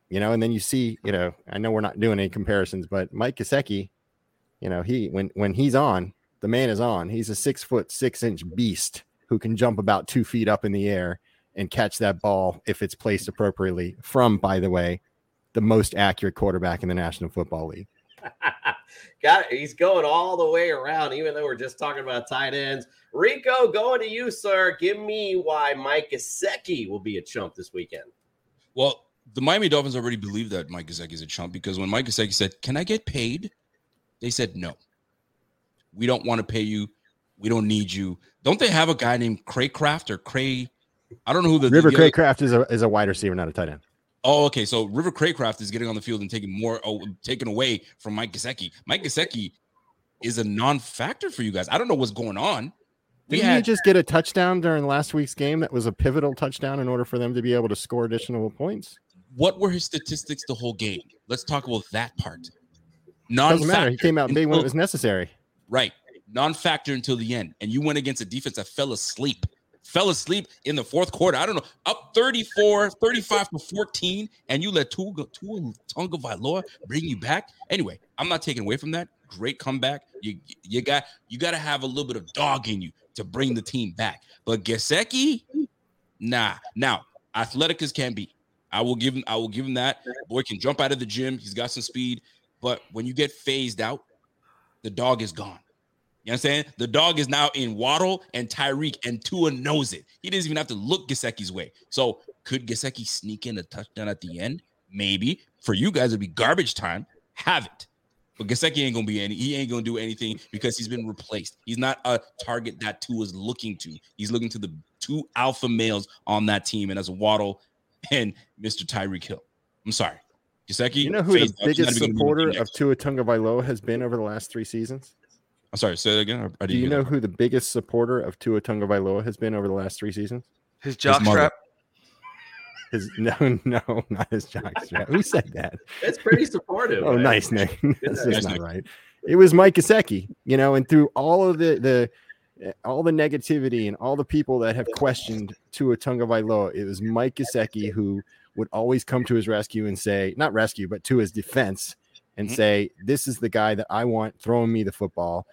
You know, and then you see, you know, I know we're not doing any comparisons, but Mike Gesicki, you know, he when when he's on, the man is on. He's a six foot six inch beast who can jump about two feet up in the air and catch that ball if it's placed appropriately. From, by the way, the most accurate quarterback in the National Football League. Got it. He's going all the way around, even though we're just talking about tight ends. Rico, going to you, sir. Give me why Mike Gesicki will be a chump this weekend. Well, the Miami Dolphins already believe that Mike Gesicki is a chump because when Mike Gesicki said, "Can I get paid?" they said no. We don't want to pay you. We don't need you. Don't they have a guy named Cracraft or Cray? I don't know who the River the Cracraft is a is a wide receiver, not a tight end. Oh, okay. So River Cracraft is getting on the field and taking more, oh, taken away from Mike Gesicki. Mike Gesicki is a non-factor for you guys. I don't know what's going on. Didn't he just get a touchdown during last week's game that was a pivotal touchdown in order for them to be able to score additional points? what were his statistics the whole game? Let's talk about that part. Doesn't matter. He came out big when it was necessary. Right. Non-factor until the end. And you went against a defense that fell asleep. Fell asleep in the fourth quarter. I don't know. Up 34, 35 to 14, and you let Tua, Tua Tagovailoa bring you back. Anyway, I'm not taking away from that. Great comeback. You you got you got to have a little bit of dog in you to bring the team back. But Gesicki, nah. Now, athletic as can be. I will give him I will give him that. Boy can jump out of the gym. He's got some speed. But when you get phased out, the dog is gone. You know what I'm saying? The dog is now in Waddle and Tyreek, and Tua knows it. He doesn't even have to look Gesicki's way. So could Gesicki sneak in a touchdown at the end? Maybe. For you guys, it'd be garbage time. Have it. But Gesicki ain't gonna be any, he ain't gonna do anything because he's been replaced. He's not a target that Tua is looking to. He's looking to the two alpha males on that team, and as Waddle and Mr. Tyreek Hill. I'm sorry. Gesicki, You know who the phased out. He's not biggest even gonna be supporter of Tua Tagovailoa has been over the last three seasons? I'm sorry, say that again. I- I Do didn't you know who the biggest supporter of Tua Tagovailoa has been over the last three seasons? His jock mother. His no, no, not his jockstrap. Who said that? It's pretty supportive. Oh, man. nice, Nick. That's Nice, just not Nick. right. It was Mike Gesicki, you know, and through all of the the all the negativity and all the people that have questioned Tua Tagovailoa, it was Mike Gesicki who would always come to his rescue and say, not rescue, but to his defense, and Mhm. say, "This is the guy that I want throwing me the football."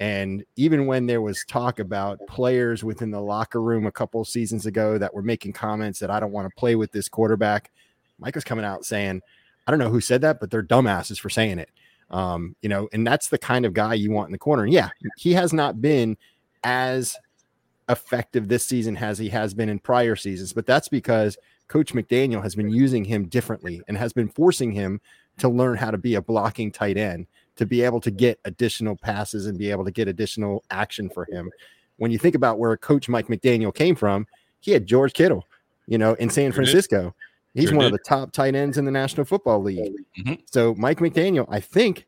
And even when there was talk about players within the locker room a couple seasons ago that were making comments that I don't want to play with this quarterback, Mike was coming out saying, I don't know who said that, but they're dumbasses for saying it. Um, you know, and that's the kind of guy you want in the corner. And yeah, he has not been as effective this season as he has been in prior seasons, but that's because Coach McDaniel has been using him differently and has been forcing him to learn how to be a blocking tight end, to be able to get additional passes and be able to get additional action for him. When you think about where Coach Mike McDaniel came from, he had George Kittle, you know, in San Francisco. He's one of the top tight ends in the National Football League. Mhm. So Mike McDaniel, I think,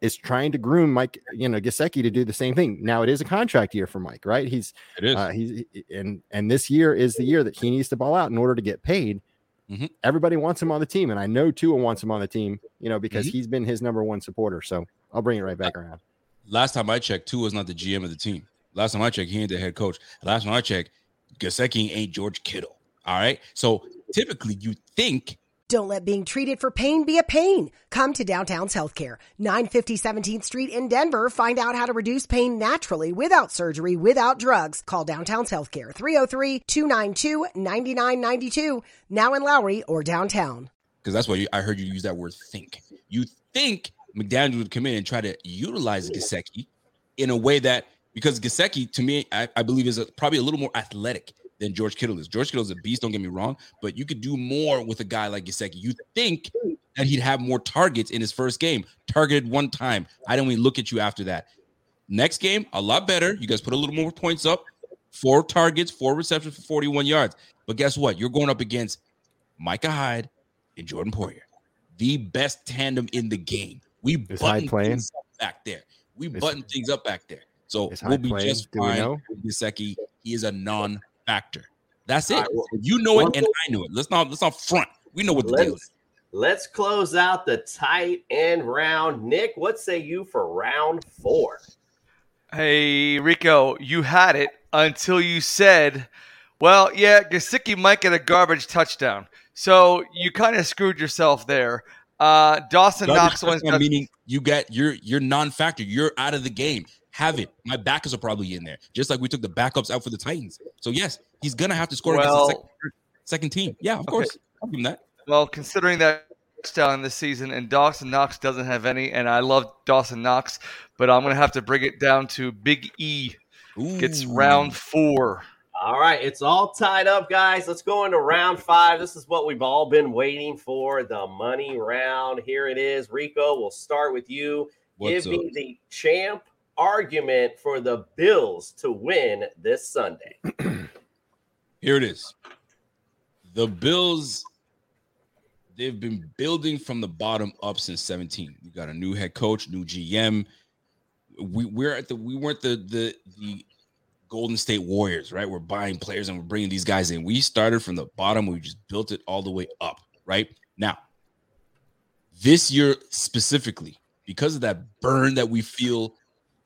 is trying to groom Mike, you know, Gesicki to do the same thing. Now it is a contract year for Mike, right? He's It is. uh, he's and and this year is the year that he needs to ball out in order to get paid. Mhm. Everybody wants him on the team, and I know Tua wants him on the team, you know, because Mhm. he's been his number one supporter. So I'll bring it right back around. Last time I checked, Tua is not the GM of the team. Last time I checked, he ain't the head coach. Last time I checked, Gesicki ain't George Kittle. All right. So typically, you think Don't let being treated for pain be a pain. Come to Downtown's Healthcare, 950 17th Street in Denver. Find out how to reduce pain naturally without surgery, without drugs. Call Downtown's Healthcare, 303 292 9992, now in Lowry or downtown. because that's why you, I heard you use that word think. You think McDaniel would come in and try to utilize Gesicki in a way that because Gesicki to me, I, I believe is a, probably a little more athletic than George Kittle is. George Kittle is a beast. Don't get me wrong, but you could do more with a guy like Gesicki. You think that he'd have more targets in his first game, targeted one time. I don't even look at you after that. Next game, a lot better. You guys put a little more points up. Four targets, four receptions for 41 yards. But guess what? You're going up against Micah Hyde and Jordan Poyer, the best tandem in the game. We button things up back there. We button things up back there. So we'll be playing? just fine. Gesicki. He is a non-factor. That's it. All right, well, you know it, and I know it. Let's not let's not front. We know what the deal is. Let's let's close out the tight end round. Nick, what say you for round four? Hey, Rico, you had it until you said, well, yeah, Gesicki might get a garbage touchdown. So you kind of screwed yourself there. Uh, Dawson Garbage Knox wins. meaning you get you're you're non-factor. You're out of the game. Have it. My backups are probably in there, just like we took the backups out for the Titans. So yes, he's gonna have to score Well- against the second, second team. Yeah, of Okay. course. I'll give him that. Well, considering that touchdown this season, and Dawson Knox doesn't have any, and I love Dawson Knox, but I'm going to have to bring it down to Big E. Gets Ooh. round four. All right, it's all tied up, guys. Let's go into round five. This is what we've all been waiting for the money round. Here it is. Rico, we'll start with you. What's Give up? me the champ argument for the Bills to win this Sunday. Here it is. The Bills, they've been building from the bottom up since 17. We got a new head coach, new GM. We, we're at the we weren't the the the Golden State Warriors, right? We're buying players and we're bringing these guys in. We started from the bottom. We just built it all the way up, right? Now, this year specifically, because of that burn that we feel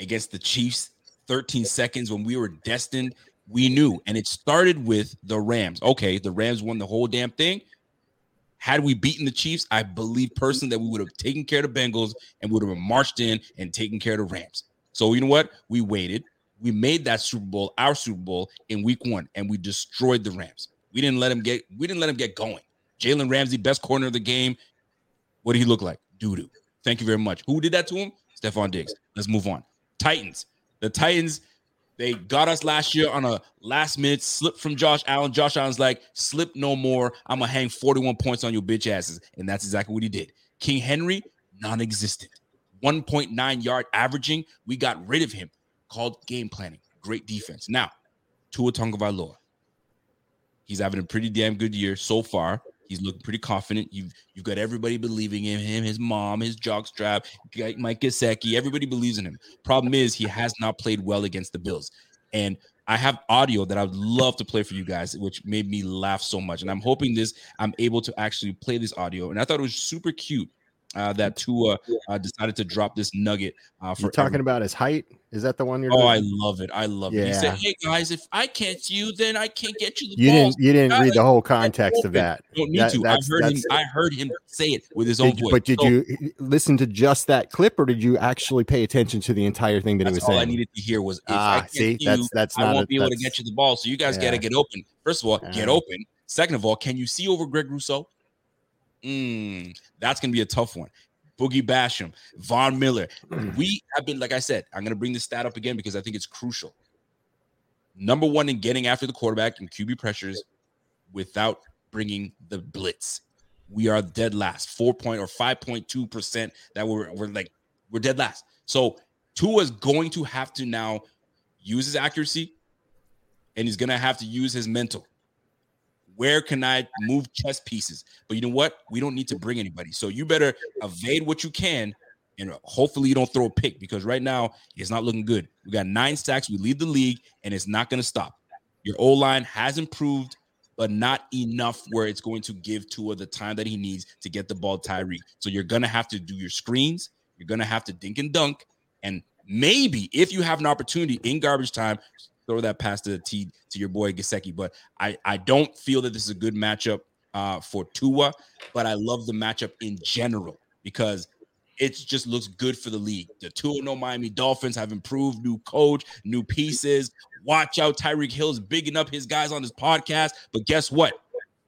against the Chiefs, 13 seconds when we were destined, we knew. And it started with the Rams. Okay, the Rams won the whole damn thing. Had we beaten the Chiefs, I believe personally that we would have taken care of the Bengals and would have marched in and taken care of the Rams. So you know what? We waited. We made that Super Bowl our Super Bowl in Week One, and we destroyed the Rams. We didn't let him get. We didn't let him get going. Jalen Ramsey, best corner of the game. What did he look like? Doo doo. Thank you very much. Who did that to him? Stefon Diggs. Let's move on. Titans. The Titans. They got us last year on a last minute slip from Josh Allen. Josh Allen's like, slip no more. I'm gonna hang 41 points on your bitch asses. And that's exactly what he did. King Henry, non-existent. 1.9 yard averaging. We got rid of him. Called game planning. Great defense. Now, Tua Tagovailoa. He's having a pretty damn good year so far. He's looking pretty confident. You've you've got everybody believing in him. His mom, his jockstrap, Mike Gesicki. Everybody believes in him. Problem is, he has not played well against the Bills. And I have audio that I would love to play for you guys, which made me laugh so much. And I'm hoping this I'm able to actually play this audio. And I thought it was super cute uh, that Tua uh, decided to drop this nugget. Uh, for You're talking everyone. about his height. Is that the one you're? Oh, doing? I love it. I love it. He said, "Hey guys, if I catch you, then I can't get you the You balls." didn't. You didn't read the whole context of that. You don't need That- to. I heard him. I heard him say it with his own voice. but did So, you listen to just that clip, or did you actually pay attention to the entire thing that he was all I needed to hear was, "If I ah, catch see, you, that's that's I not. won't a, be able to get you the ball. So you guys got to get open. First of all, get open. Second of all, can you see over Greg Rousseau? Mm, that's gonna be a tough one. Boogie Basham, Von Miller. We have been, like I said, I'm gonna bring this stat up again because I think it's crucial. Number one in getting after the quarterback and QB pressures without bringing the blitz. We are dead last, four point or five point two percent. That we're we're like we're dead last. So Tua is going to have to now use his accuracy, and he's gonna have to use his mental. Where can I move chess pieces? But you know what? We don't need to bring anybody. So you better evade what you can, and hopefully you don't throw a pick because right now it's not looking good. We got nine sacks. We lead the league, and it's not going to stop. Your O line has improved, but not enough where it's going to give Tua the time that he needs to get the ball to Tyreek. So you're going to have to do your screens. You're going to have to dink and dunk, and maybe if you have an opportunity in garbage time, throw that pass to T to your boy Gesicki. But I I don't feel that this is a good matchup uh, for Tua, but I love the matchup in general because it just looks good for the league. The 2 0 Miami Dolphins have improved, new coach, new pieces. Watch out, Tyreek Hill's bigging up his guys on this podcast. But guess what?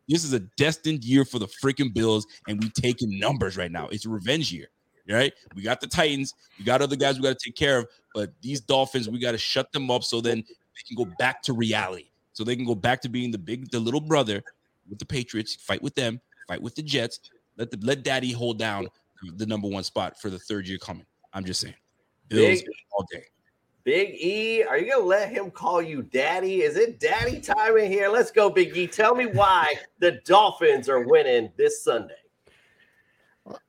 This is a destined year for the freaking Bills, and we taking numbers right now. It's revenge year, right? We got the Titans, we got other guys we got to take care of, but these Dolphins, we got to shut them up so then they can go back to reality. So they can go back to being the big, the little brother with the Patriots, fight with them, fight with the Jets. Let the let Daddy hold down the number one spot for the third year coming. I'm just saying, Bills Big- all day. Big E, are you gonna let him call you daddy? Is it daddy time in here? Let's go, Big E. Tell me why the Dolphins are winning this Sunday.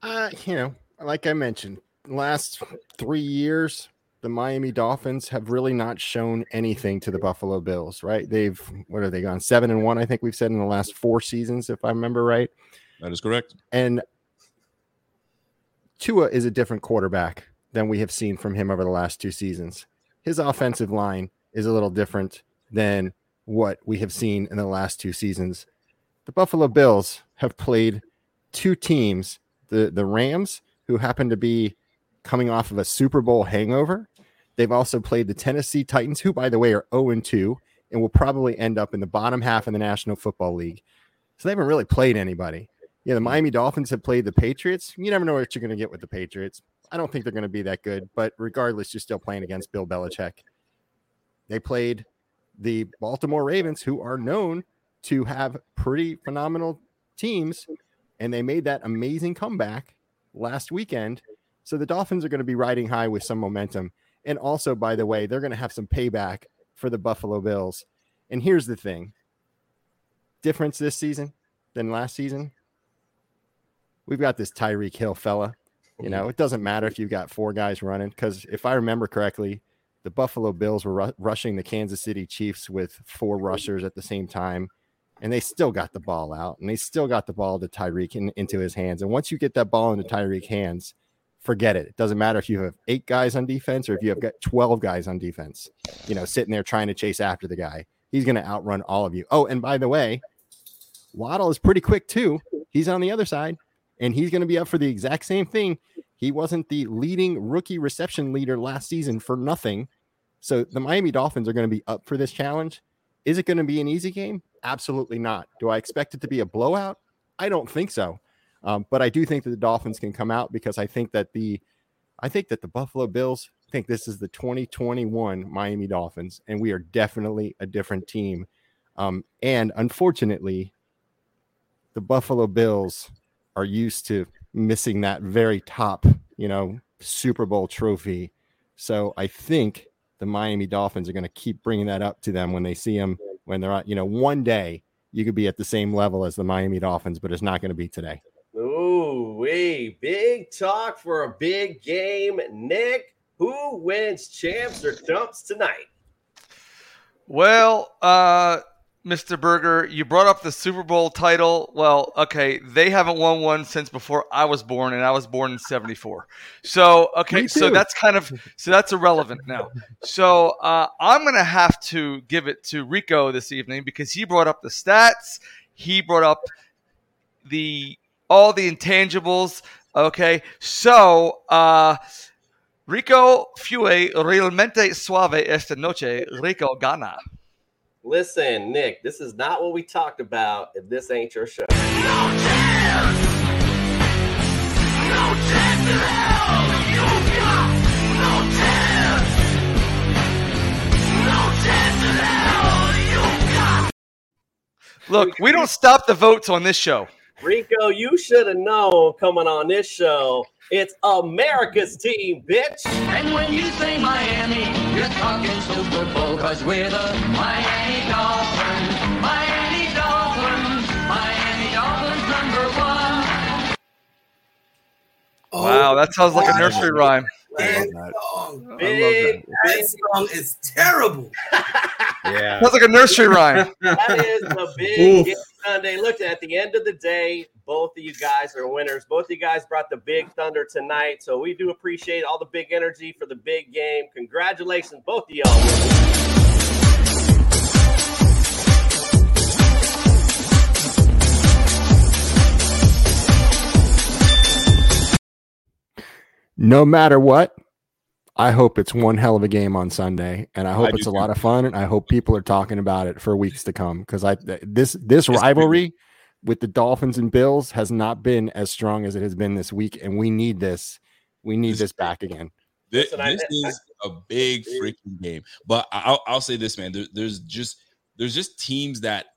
Uh, you know, like I mentioned, last three years, the Miami Dolphins have really not shown anything to the Buffalo Bills, right? They've what are they gone seven and one? I think we've said in the last four seasons, if I remember right. That is correct. And Tua is a different quarterback than we have seen from him over the last two seasons. His offensive line is a little different than what we have seen in the last two seasons. The Buffalo Bills have played two teams, the, the Rams, who happen to be coming off of a Super Bowl hangover. They've also played the Tennessee Titans, who, by the way, are 0 2 and will probably end up in the bottom half of the National Football League. So they haven't really played anybody. Yeah, the Miami Dolphins have played the Patriots. You never know what you're going to get with the Patriots. I don't think they're going to be that good, but regardless, you're still playing against Bill Belichick. They played the Baltimore Ravens, who are known to have pretty phenomenal teams, and they made that amazing comeback last weekend. So the Dolphins are going to be riding high with some momentum. And also, by the way, they're going to have some payback for the Buffalo Bills. And here's the thing difference this season than last season. We've got this Tyreek Hill fella. You know, mm-hmm. it doesn't matter if you've got four guys running because if I remember correctly, the Buffalo Bills were ru- rushing the Kansas City Chiefs with four mm-hmm. rushers at the same time, and they still got the ball out and they still got the ball to Tyreek in, into his hands. And once you get that ball into Tyreek hands, forget it. It doesn't matter if you have eight guys on defense or if you have got 12 guys on defense, you know, sitting there trying to chase after the guy. He's going to outrun all of you. Oh, and by the way, Waddle is pretty quick too. He's on the other side and he's going to be up for the exact same thing. He wasn't the leading rookie reception leader last season for nothing. So the Miami Dolphins are going to be up for this challenge. Is it going to be an easy game? Absolutely not. Do I expect it to be a blowout? I don't think so. Um, but I do think that the Dolphins can come out because I think that the I think that the Buffalo Bills think this is the 2021 Miami Dolphins, and we are definitely a different team. Um, and unfortunately, the Buffalo Bills are used to missing that very top, you know, Super Bowl trophy. So I think the Miami Dolphins are going to keep bringing that up to them when they see them when they're at, you know, one day you could be at the same level as the Miami Dolphins, but it's not going to be today. Ooh, wee, big talk for a big game. Nick, who wins champs or dumps tonight? Well, uh, Mr. Berger, you brought up the Super Bowl title. Well, okay, they haven't won one since before I was born, and I was born in '74. So, okay, so that's kind of so that's irrelevant now. So, uh, I'm gonna have to give it to Rico this evening because he brought up the stats. He brought up the all the intangibles. Okay, so uh, Rico fue realmente suave esta noche. Rico gana. Listen, Nick, this is not what we talked about if this ain't your show. No Look, we don't stop the votes on this show. Rico, you should have known coming on this show. It's America's team, bitch. And when you say Miami, you're talking Super Bowl, cause we're the Miami Dolphins. Miami Dolphins. Miami Dolphins number one. Wow, that sounds like a nursery rhyme. That song, Big, that song is terrible. Yeah. Sounds like a nursery rhyme. That is the big game Sunday. Look, at the end of the day, both of you guys are winners. Both of you guys brought the big thunder tonight. So we do appreciate all the big energy for the big game. Congratulations, both of y'all. No matter what, I hope it's one hell of a game on Sunday, and I hope I it's a too. lot of fun, and I hope people are talking about it for weeks to come because I this this rivalry with the Dolphins and Bills has not been as strong as it has been this week, and we need this. We need this back again. This, this is a big freaking game. But I- I'll, I'll say this, man. There, there's just there's just teams that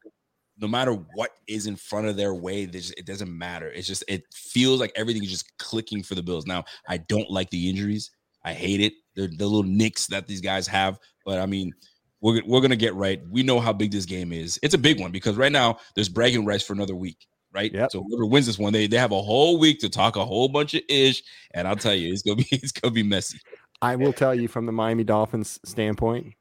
no matter what is in front of their way, just, it doesn't matter. It's just it feels like everything is just clicking for the Bills. Now, I don't like the injuries. I hate it. The, the little nicks that these guys have. But I mean, we're, we're gonna get right. We know how big this game is. It's a big one because right now there's bragging rights for another week. Right. Yep. So whoever wins this one, they, they have a whole week to talk a whole bunch of ish. And I'll tell you, it's gonna be it's gonna be messy. I will tell you from the Miami Dolphins standpoint,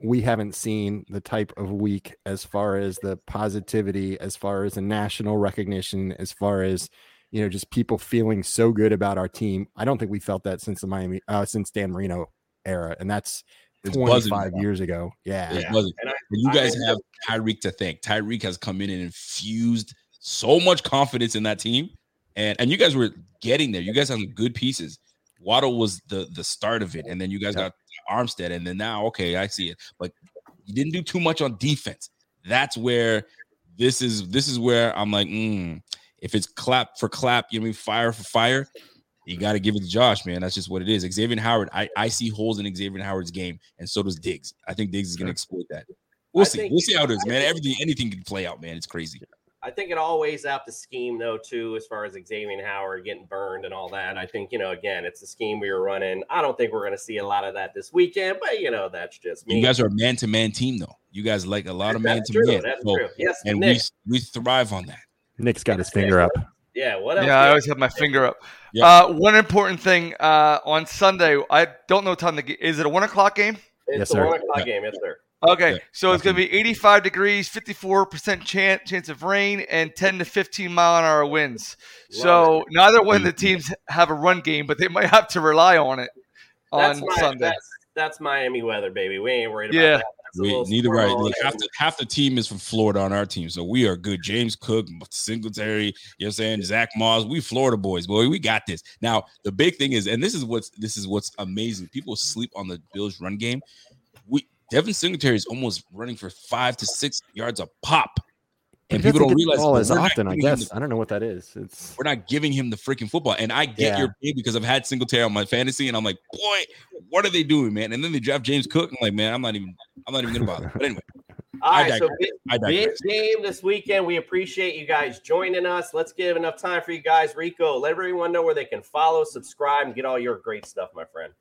we haven't seen the type of week as far as the positivity, as far as the national recognition, as far as you know, just people feeling so good about our team. I don't think we felt that since the Miami, uh, since Dan Marino era, and that's It's buzzing. 25 years ago. Yeah, It's buzzing. And I- you guys think have Tyreek to thank. Tyreek has come in and infused so much confidence in that team, and and you guys were getting there. You guys have some good pieces. Waddle was the the start of it, and then you guys got Armstead, and then now okay, I see it. But you didn't do too much on defense. That's where this is. This is where I'm like, mm, if it's clap for clap, you know, what I mean fire for fire. You got to give it to Josh, man. That's just what it is. Xavier Howard, I, I see holes in Xavier Howard's game, and so does Diggs. I think Diggs is going to exploit that. We'll I see. think- we'll see how it is, I man. think- Everything, anything can play out, man. It's crazy. I think it all weighs out the scheme though too, as far as Xavier Howard getting burned and all that. I think you know again, it's the scheme we were running. I don't think we're going to see a lot of that this weekend, but you know that's just me. You guys are a man-to-man team, though. You guys like a lot of man-to-man. that's So- true. Yes, and Nick. we we thrive on that. Nick's got his finger up. yeah. What else? Yeah, I always have my finger up. Yeah. Uh, one important thing uh, on Sunday, I don't know what time the ga- is it a one o'clock game? It's Yes, the sir. one o'clock Yeah. game, yes, sir. Okay, Yeah, so it's going to be 85 degrees, 54% chance chance of rain, and 10 to 15 mile an hour winds. so neither one of the teams have a run game, but they might have to rely on it That's on my, Sunday. That's, that's Miami weather, baby. We ain't worried about Yeah. that. That's a We, little neither storm right. on half the half the team is from Florida on our team, so we are good. James Cook, Singletary, you know what I'm saying? Zach Moss, we Florida boys, boy. We got this. Now, the big thing is, and this is what's this is what's amazing. People sleep on the Bills run game. We Devin Singletary is almost running for five to six yards a pop. And people don't realize but as often. I guess the- I don't know what that is. It's we're not giving him the freaking football. And I get Yeah. your pain because I've had Singletary on my fantasy, and I'm like, boy, what are they doing, man? And then they draft James Cook. I'm like, man, I'm not even, I'm not even gonna bother. But anyway, All I right, so digress. big, I big game this weekend. We appreciate you guys joining us. Let's give enough time for you guys. Rico, let everyone know where they can follow, subscribe, and get all your great stuff, my friend.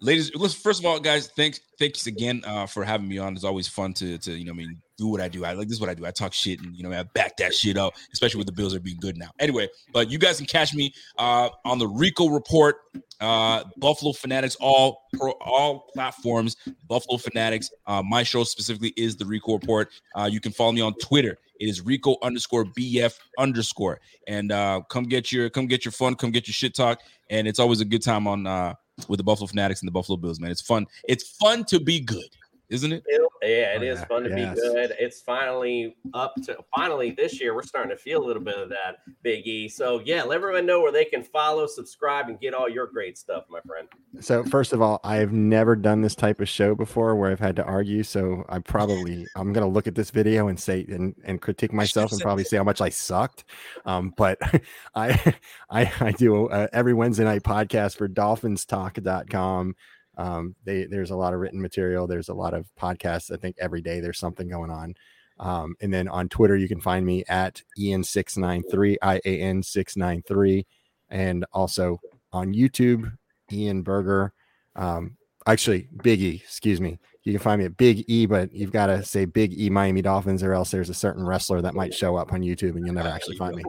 ladies, first of all, guys, thanks, thanks again uh, for having me on. It's always fun to, to, you know, I mean, do what I do. I like this is what I do. I talk shit and you know I back that shit up, especially with the Bills are being good now. Anyway, but you guys can catch me uh, on the Rico Report, uh, Buffalo Fanatics, all pro, all platforms. Buffalo Fanatics. Uh, my show specifically is the Rico Report. Uh, you can follow me on Twitter. It is Rico underscore BF underscore, and uh, come get your come get your fun, come get your shit talk, and it's always a good time on uh, with the Buffalo Fanatics and the Buffalo Bills. Man, it's fun. It's fun to be good, isn't it? Yeah, it Oh, is fun to Yes. be good. It's finally up to finally this year. We're starting to feel a little bit of that, Big E. So yeah, let everyone know where they can follow, subscribe, and get all your great stuff, my friend. So first of all, I've never done this type of show before where I've had to argue. So I probably I'm gonna look at this video and say and, and critique myself and probably say how much I sucked. Um, but I I I do uh, every Wednesday night podcast for DolphinsTalk.com. Um, they there's a lot of written material. There's a lot of podcasts. I think every day there's something going on. Um, and then on Twitter, you can find me at Ian693, I A N 693. And also on YouTube, Ian Berger. Um, actually, Big E, excuse me. You can find me at Big E, but you've got to say Big E Miami Dolphins, or else there's a certain wrestler that might show up on YouTube and you'll never actually find me.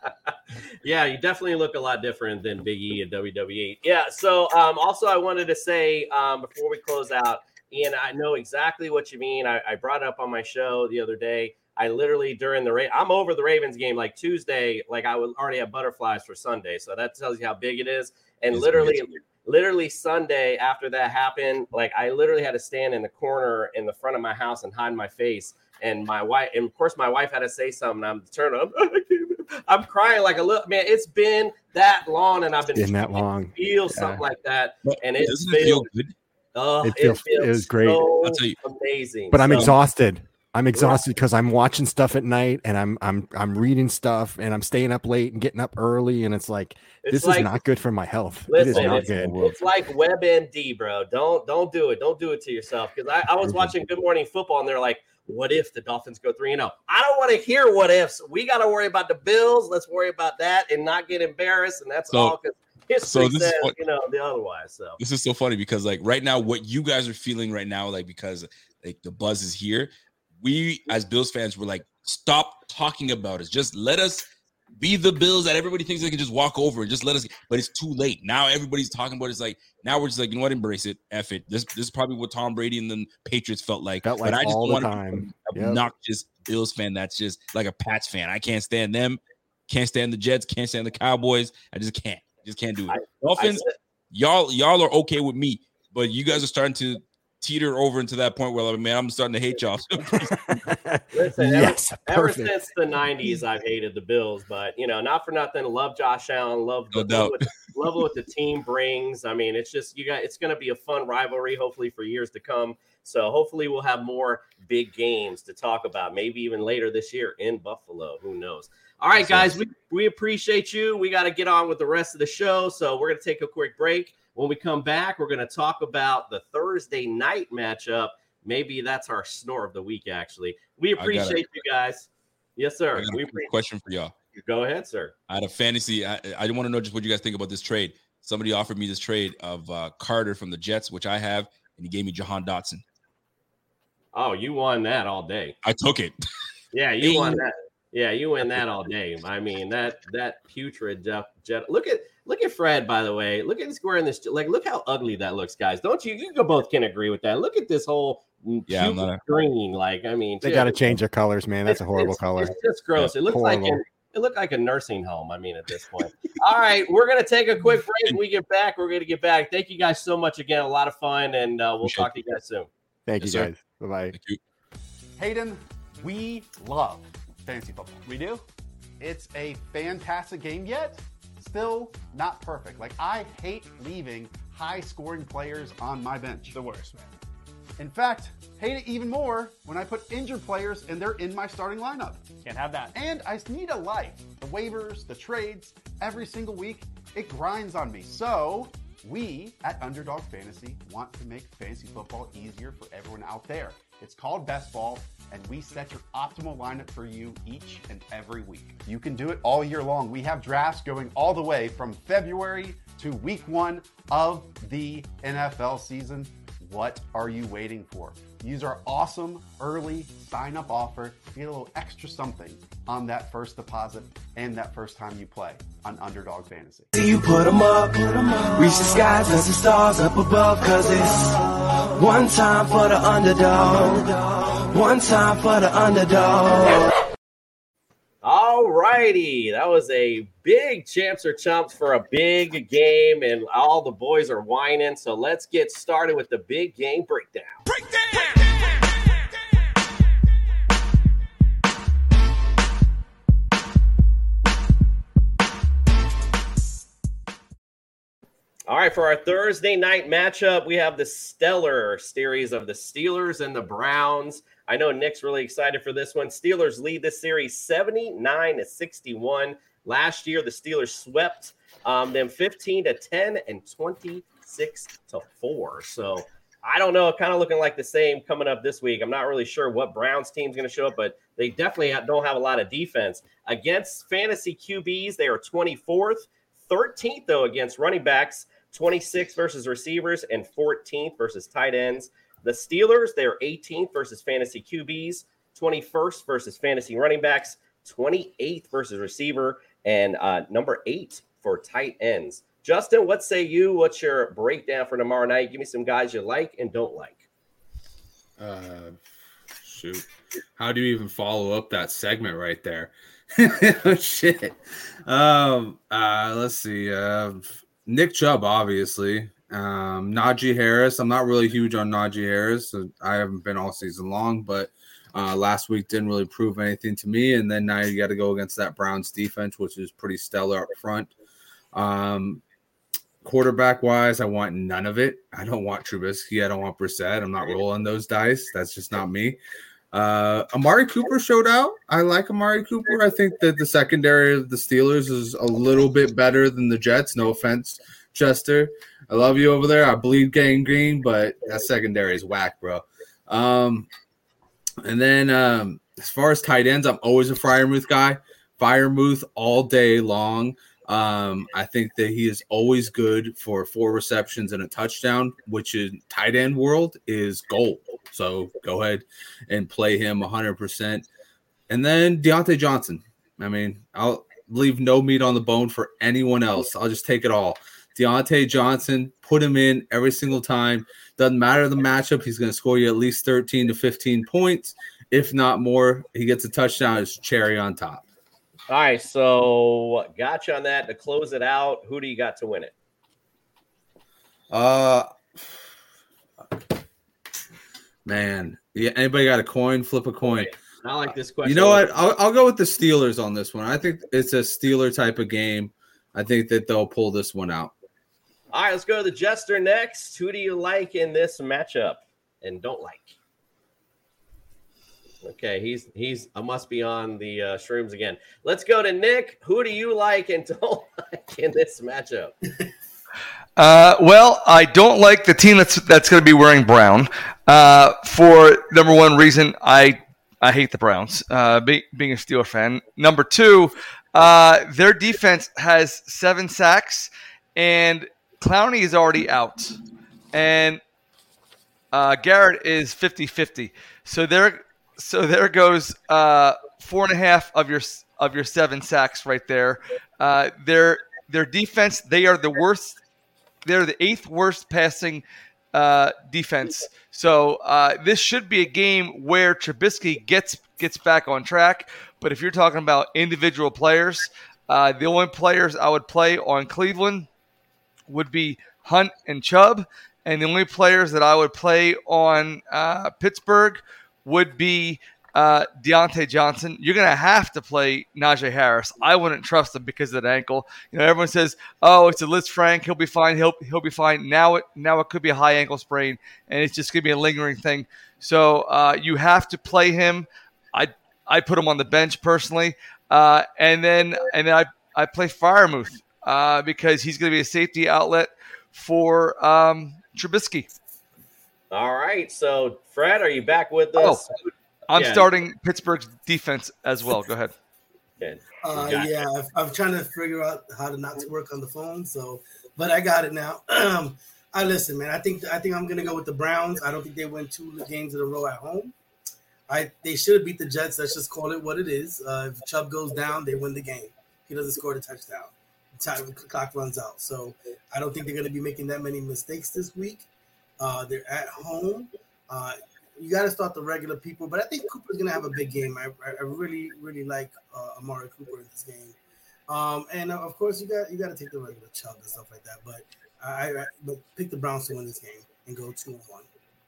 yeah, you definitely look a lot different than Big E and WWE. Yeah. So, um, also, I wanted to say um, before we close out, Ian, I know exactly what you mean. I, I brought it up on my show the other day. I literally during the Ra- I'm over the Ravens game like Tuesday, like I would already have butterflies for Sunday. So that tells you how big it is. And It's literally, amazing. literally Sunday after that happened, like I literally had to stand in the corner in the front of my house and hide my face. And my wife, and of course, my wife had to say something. I'm turning, I'm, I'm crying like a little man. It's been that long, and I've been Been that long. feel Yeah. something like that, and it Doesn't it feel good? Oh, It it feels- feels, it was great. So I'll tell you. amazing. But I'm So- exhausted. I'm exhausted because I'm watching stuff at night and I'm I'm I'm reading stuff and I'm staying up late and getting up early and it's like It's this like- is not good for my health. Listen, is not it's, good. it's like WebMD, bro. Don't don't do it. Don't do it to yourself. Because I, I was watching Good Morning Football and they're like, "What if the Dolphins go three and zero?" I don't want to hear what ifs. We got to worry about the Bills. Let's worry about that and not get embarrassed. And that's So- all because history so this is says what- you know the otherwise. So This is so funny because like right now, what you guys are feeling right now, like because like the buzz is here, we as Bills fans were like, stop talking about it. Just let us be the Bills that everybody thinks they can just walk over and just let us. But it's too late now. Everybody's talking about it. it's like now we're just like you know what, embrace it, f it. This this is probably what Tom Brady and the Patriots felt like. Felt but I just all don't want to be time. an Yep. obnoxious Bills fan. That's just like a Pats fan. I can't stand them. Can't stand the Jets. Can't stand the Cowboys. I just can't. Just can't do it. Dolphins said- y'all y'all are okay with me, but you guys are starting to teeter over into that point where like, man, I'm starting to hate y'all. Listen, Yes, ever, ever since the '90s, I've hated the Bills, but you know, not for nothing. Love Josh Allen. Love, No love, doubt. what, love what the team brings. I mean, it's just you got. It's going to be a fun rivalry, hopefully for years to come. So hopefully we'll have more big games to talk about. Maybe even later this year in Buffalo. Who knows? All right, guys, we, we appreciate you. We got to get on with the rest of the show. So we're going to take a quick break. When we come back, we're going to talk about the Thursday night matchup. Maybe that's our snore of the week, actually. We appreciate you guys. Yes, sir. I got a We appreciate question for y'all. Go ahead, sir. I had a fantasy. I, I want to know just what you guys think about this trade. Somebody offered me this trade of uh, Carter from the Jets, which I have, and he gave me Jahan Dotson. Oh, you won that all day. I took it. Yeah, you won that. Yeah, you win that all day. I mean that that putrid Jeff Jet. Look at look at Fred. By the way, look at this wearing this. Like, look how ugly that looks, guys. Don't you? You both can agree with that. Look at this whole Yeah, I'm not a- green. Like, I mean, They got to change their colors, man. That's a horrible it's, color. It's just gross. Yeah, it looks like horrible. an, it looked like a nursing home. I mean, at this point. All right, we're gonna take a quick break. When we get back. We're gonna get back. Thank you guys so much again. A lot of fun, and uh, we'll Appreciate talk to you guys soon. Thank Yes, you guys. Bye bye. Thank. Hayden, we love fantasy football. We do. It's a fantastic game, yet still not perfect. Like I hate leaving high-scoring players on my bench. The worst, man. In fact, hate it even more when I put injured players and they're in my starting lineup. Can't have that. And I need a life. The waivers, the trades, every single week, it grinds on me. So we at Underdog Fantasy want to make fantasy football easier for everyone out there. It's called Best Ball, and we set your optimal lineup for you each and every week. You can do it all year long. We have drafts going all the way from February to week one of the NFL season. What are you waiting for? Use our awesome early sign up offer to get a little extra something on that first deposit and that first time you play on Underdog Fantasy. See you put 'em up, reach the skies, touch the stars up above, cause it's one time for the underdog, one time for the underdog. All righty. That was a big champs or chumps for a big game, and all the boys are whining. So let's get started with the big game breakdown. All right, for our Thursday night matchup, we have the stellar series of the Steelers and the Browns. I know Nick's really excited for this one. Steelers lead this series 79 to 61. Last year, the Steelers swept um, them 15 to 10 and 26 to 4. So I don't know, kind of looking like the same coming up this week. I'm not really sure what Browns team's going to show up, but they definitely don't have a lot of defense. Against fantasy QBs, they are 24th, 13th, though, against running backs, 26th versus receivers, and 14th versus tight ends. The Steelers, they're 18th versus fantasy QBs, 21st versus fantasy running backs, 28th versus receiver, and uh, number eight for tight ends. Justin, what say you? What's your breakdown for tomorrow night? Give me some guys you like and don't like. Uh, shoot. How do you even follow up that segment right there? oh, shit. Um, uh, let's see. Uh, Nick Chubb, obviously. Um, Najee Harris. I'm not really huge on Najee Harris. I haven't been all season long, but uh, last week didn't really prove anything to me. And then now you got to go against that Browns defense, which is pretty stellar up front. Um, quarterback wise, I want none of it. I don't want Trubisky. I don't want Brissett. I'm not rolling those dice. That's just not me. Uh, Amari Cooper showed out. I like Amari Cooper. I think that the secondary of the Steelers is a little bit better than the Jets. No offense, Chester. I love you over there. I bleed gang green, but that secondary is whack, bro. Um, and then um, as far as tight ends, I'm always a Freiermuth guy. Freiermuth all day long. Um, I think that he is always good for four receptions and a touchdown, which in tight end world is gold. So go ahead and play him 100%. And then Diontae Johnson. I mean, I'll leave no meat on the bone for anyone else. I'll just take it all. Diontae Johnson, put him in every single time. Doesn't matter the matchup. He's going to score you at least 13 to 15 points. If not more, he gets a touchdown. It's cherry on top. All right, so got you on that to close it out. Who do you got to win it? Uh, man, yeah. Anybody got a coin? Flip a coin. I like this question. You know what? I'll, I'll go with the Steelers on this one. I think it's a Steeler type of game. I think that they'll pull this one out. All right, let's go to the Jester next. Who do you like in this matchup and don't like? Okay, he's he's I must be on the uh, shrooms again. Let's go to Nick. Who do you like and don't like in this matchup? Uh, well, I don't like the team that's that's going to be wearing brown. Uh, for number one reason, I I hate the Browns. Uh, be, being a Steeler fan. Number two, uh, their defense has seven sacks, and Clowney is already out, and uh, Garrett is 50-50. So there, so there goes uh, four and a half of your of your seven sacks right there. Uh, their their defense, they are the worst. They're the eighth worst passing uh, defense. So uh, this should be a game where Trubisky gets gets back on track. But if you're talking about individual players, uh, the only players I would play on Cleveland would be Hunt and Chubb, and the only players that I would play on uh, Pittsburgh would be uh, Diontae Johnson. You're going to have to play Najee Harris. I wouldn't trust him because of that ankle. You know, everyone says, "Oh, it's a Lisfranc. He'll be fine. He'll he'll be fine." Now it now it could be a high ankle sprain, and it's just going to be a lingering thing. So uh, you have to play him. I I put him on the bench personally, uh, and then and then I I play Freiermuth uh, because he's going to be a safety outlet for um, Trubisky. All right, so Fred, are you back with us? Oh, I'm Yeah. starting Pittsburgh's defense as well. Go ahead. Uh, Got it. yeah, I've- I'm trying to figure out how to not to work on the phone. So, but I got it now. Um, I listen, man. I think I think I'm gonna go with the Browns. I don't think they win two games in a row at home. I they should have beat the Jets. Let's just call it what it is. Uh, if Chubb goes down, they win the game. He doesn't score the touchdown. Time clock runs out. So I don't think they're gonna be making that many mistakes this week. Uh, they're at home. Uh, you got to start the regular people, but I think Cooper's gonna have a big game. I, I I really really like uh, Amari Cooper in this game. Um, and uh, of course, you got you got to take the regular Chubb and stuff like that. But I, I but pick the Browns to win this game and go two and one.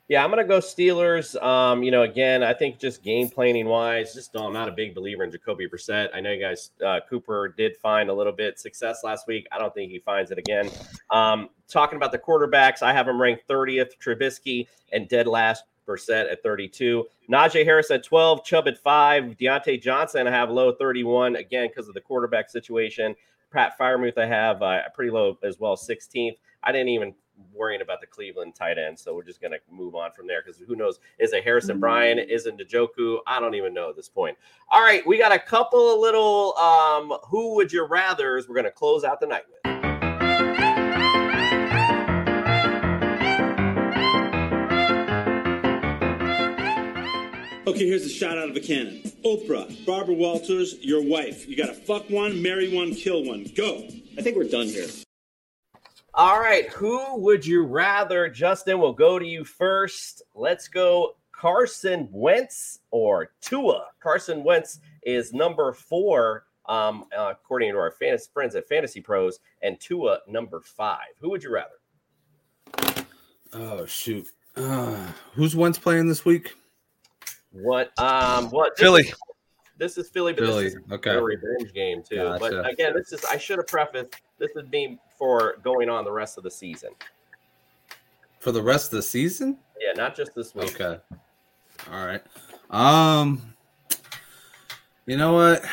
Yeah, I'm gonna go Steelers. Um, you know, again, I think just game planning wise, just I'm not a big believer in Jacoby Brissett. I know you guys, uh, Cooper did find a little bit success last week. I don't think he finds it again. Um, talking about the quarterbacks, I have him ranked 30th, Trubisky, and dead last Brissett at 32. Najee Harris at 12, Chubb at five, Diontae Johnson I have low 31 again because of the quarterback situation. Pat Freiermuth I have uh, pretty low as well, 16th. I didn't even worrying about the Cleveland tight end, so we're just gonna move on from there because who knows? Is it Harrison Bryant? Is it Njoku? I don't even know at this point. All right, we got a couple of little um, who would you rather's. We're gonna close out the night with. Okay, here's a shot out of a cannon. Oprah, Barbara Walters, your wife. You gotta fuck one, marry one, kill one. Go. I think we're done here. All right, who would you rather? Justin, we'll go to you first. Let's go Carson Wentz or Tua. Carson Wentz is number four, um, uh, according to our fantasy friends at Fantasy Pros, and Tua number five. Who would you rather? Oh shoot. Uh, who's Wentz playing this week? What? Um, what? Philly. Is, this is Philly, but Philly, this is okay. a revenge game too. Gotcha. But again, this is I should have prefaced this is me for going on the rest of the season. For the rest of the season? Yeah, not just this week. Okay. All right. Um you know what?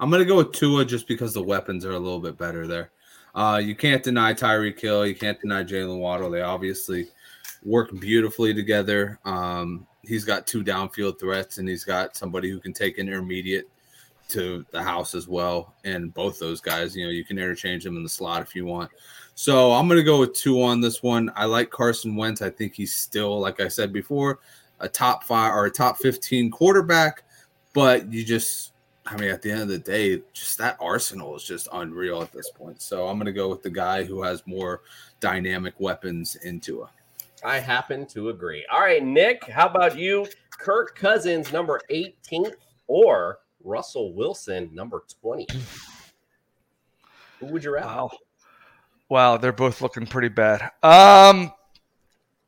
I'm gonna go with Tua just because the weapons are a little bit better there. Uh you can't deny Tyreek Hill. you can't deny Jaylen Waddle. They obviously work beautifully together. Um he's got two downfield threats and he's got somebody who can take an intermediate to the house as well. And both those guys, you know, you can interchange them in the slot if you want. So I'm going to go with Tua on this one. I like Carson Wentz. I think he's still, like I said before, a top five or a top 15 quarterback. But you just, I mean, at the end of the day, just that arsenal is just unreal at this point. So I'm going to go with the guy who has more dynamic weapons into it. I happen to agree. All right, Nick, how about you? Kirk Cousins, number 18th, or Russell Wilson, number 20? Who would you rather? Wow. Wow, they're both looking pretty bad. Um,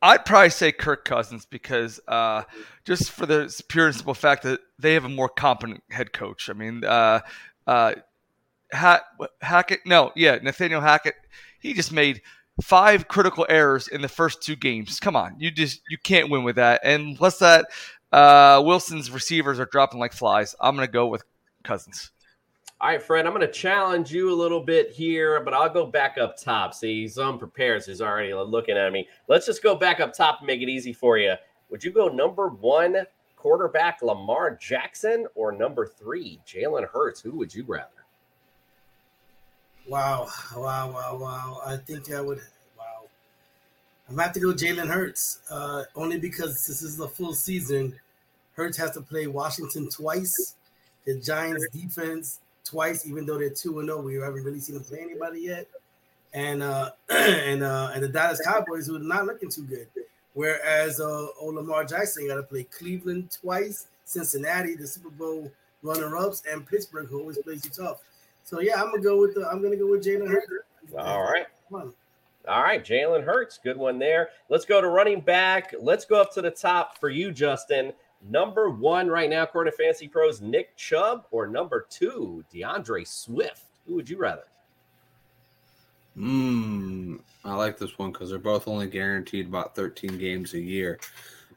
I'd probably say Kirk Cousins because uh, just for the pure and simple fact that they have a more competent head coach. I mean, uh, uh, ha- Hackett, no, yeah, Nathaniel Hackett, he just made five critical errors in the first two games. Come on, you just you can't win with that. And plus that, uh, Wilson's receivers are dropping like flies. I'm gonna go with Cousins. All right, Fred, I'm going to challenge you a little bit here, but I'll go back up top. See, he's unprepared. So he's already looking at me. Let's just go back up top and make it easy for you. Would you go number one quarterback Lamar Jackson or number three Jalen Hurts? Who would you rather? Wow, wow, wow, wow. I think I would. Wow, I'm gonna have to go Jalen Hurts. Uh, only because this is the full season. Hurts has to play Washington twice. The Giants defense twice, even though they're two and zero. We haven't really seen them play anybody yet. And uh, and uh, and the Dallas Cowboys who are not looking too good. Whereas uh, old Lamar Jackson got to play Cleveland twice, Cincinnati, the Super Bowl runner-ups, and Pittsburgh, who always plays you tough. So yeah, I'm gonna go with the I'm gonna go with Jalen Hurts. All right. All right, Jalen Hurts, good one there. Let's go to running back. Let's go up to the top for you, Justin. Number one right now, according to Fantasy Pros, Nick Chubb, or number two, D'Andre Swift. Who would you rather? Hmm. I like this one because they're both only guaranteed about 13 games a year.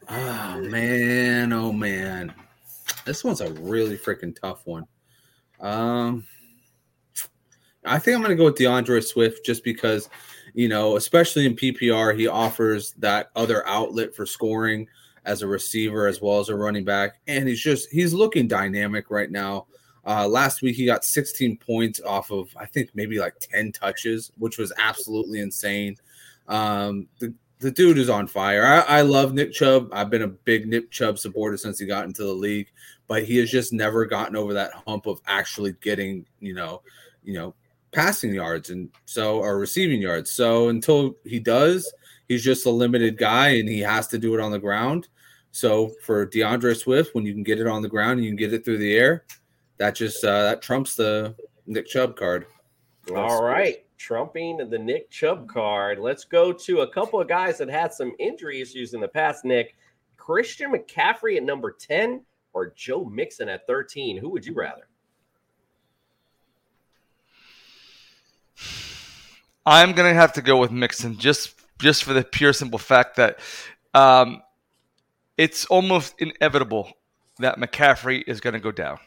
Oh man, oh man. This one's a really freaking tough one. Um I think I'm gonna go with D'Andre Swift just because, you know, especially in PPR, he offers that other outlet for scoring as a receiver as well as a running back. And he's just he's looking dynamic right now. Uh, last week he got 16 points off of I think maybe like 10 touches, which was absolutely insane. Um, the the dude is on fire. I, I love Nick Chubb. I've been a big Nick Chubb supporter since he got into the league, but he has just never gotten over that hump of actually getting, you know, you know, passing yards and so or receiving yards. So until he does, he's just a limited guy and he has to do it on the ground. So for D'Andre Swift, when you can get it on the ground and you can get it through the air, that just uh, that trumps the Nick Chubb card. All right. Trumping the Nick Chubb card. Let's go to a couple of guys that had some injury issues in the past, Nick. Christian McCaffrey at number 10 or Joe Mixon at 13. Who would you rather? I'm gonna have to go with Mixon just just for the pure simple fact that um, it's almost inevitable that McCaffrey is gonna go down.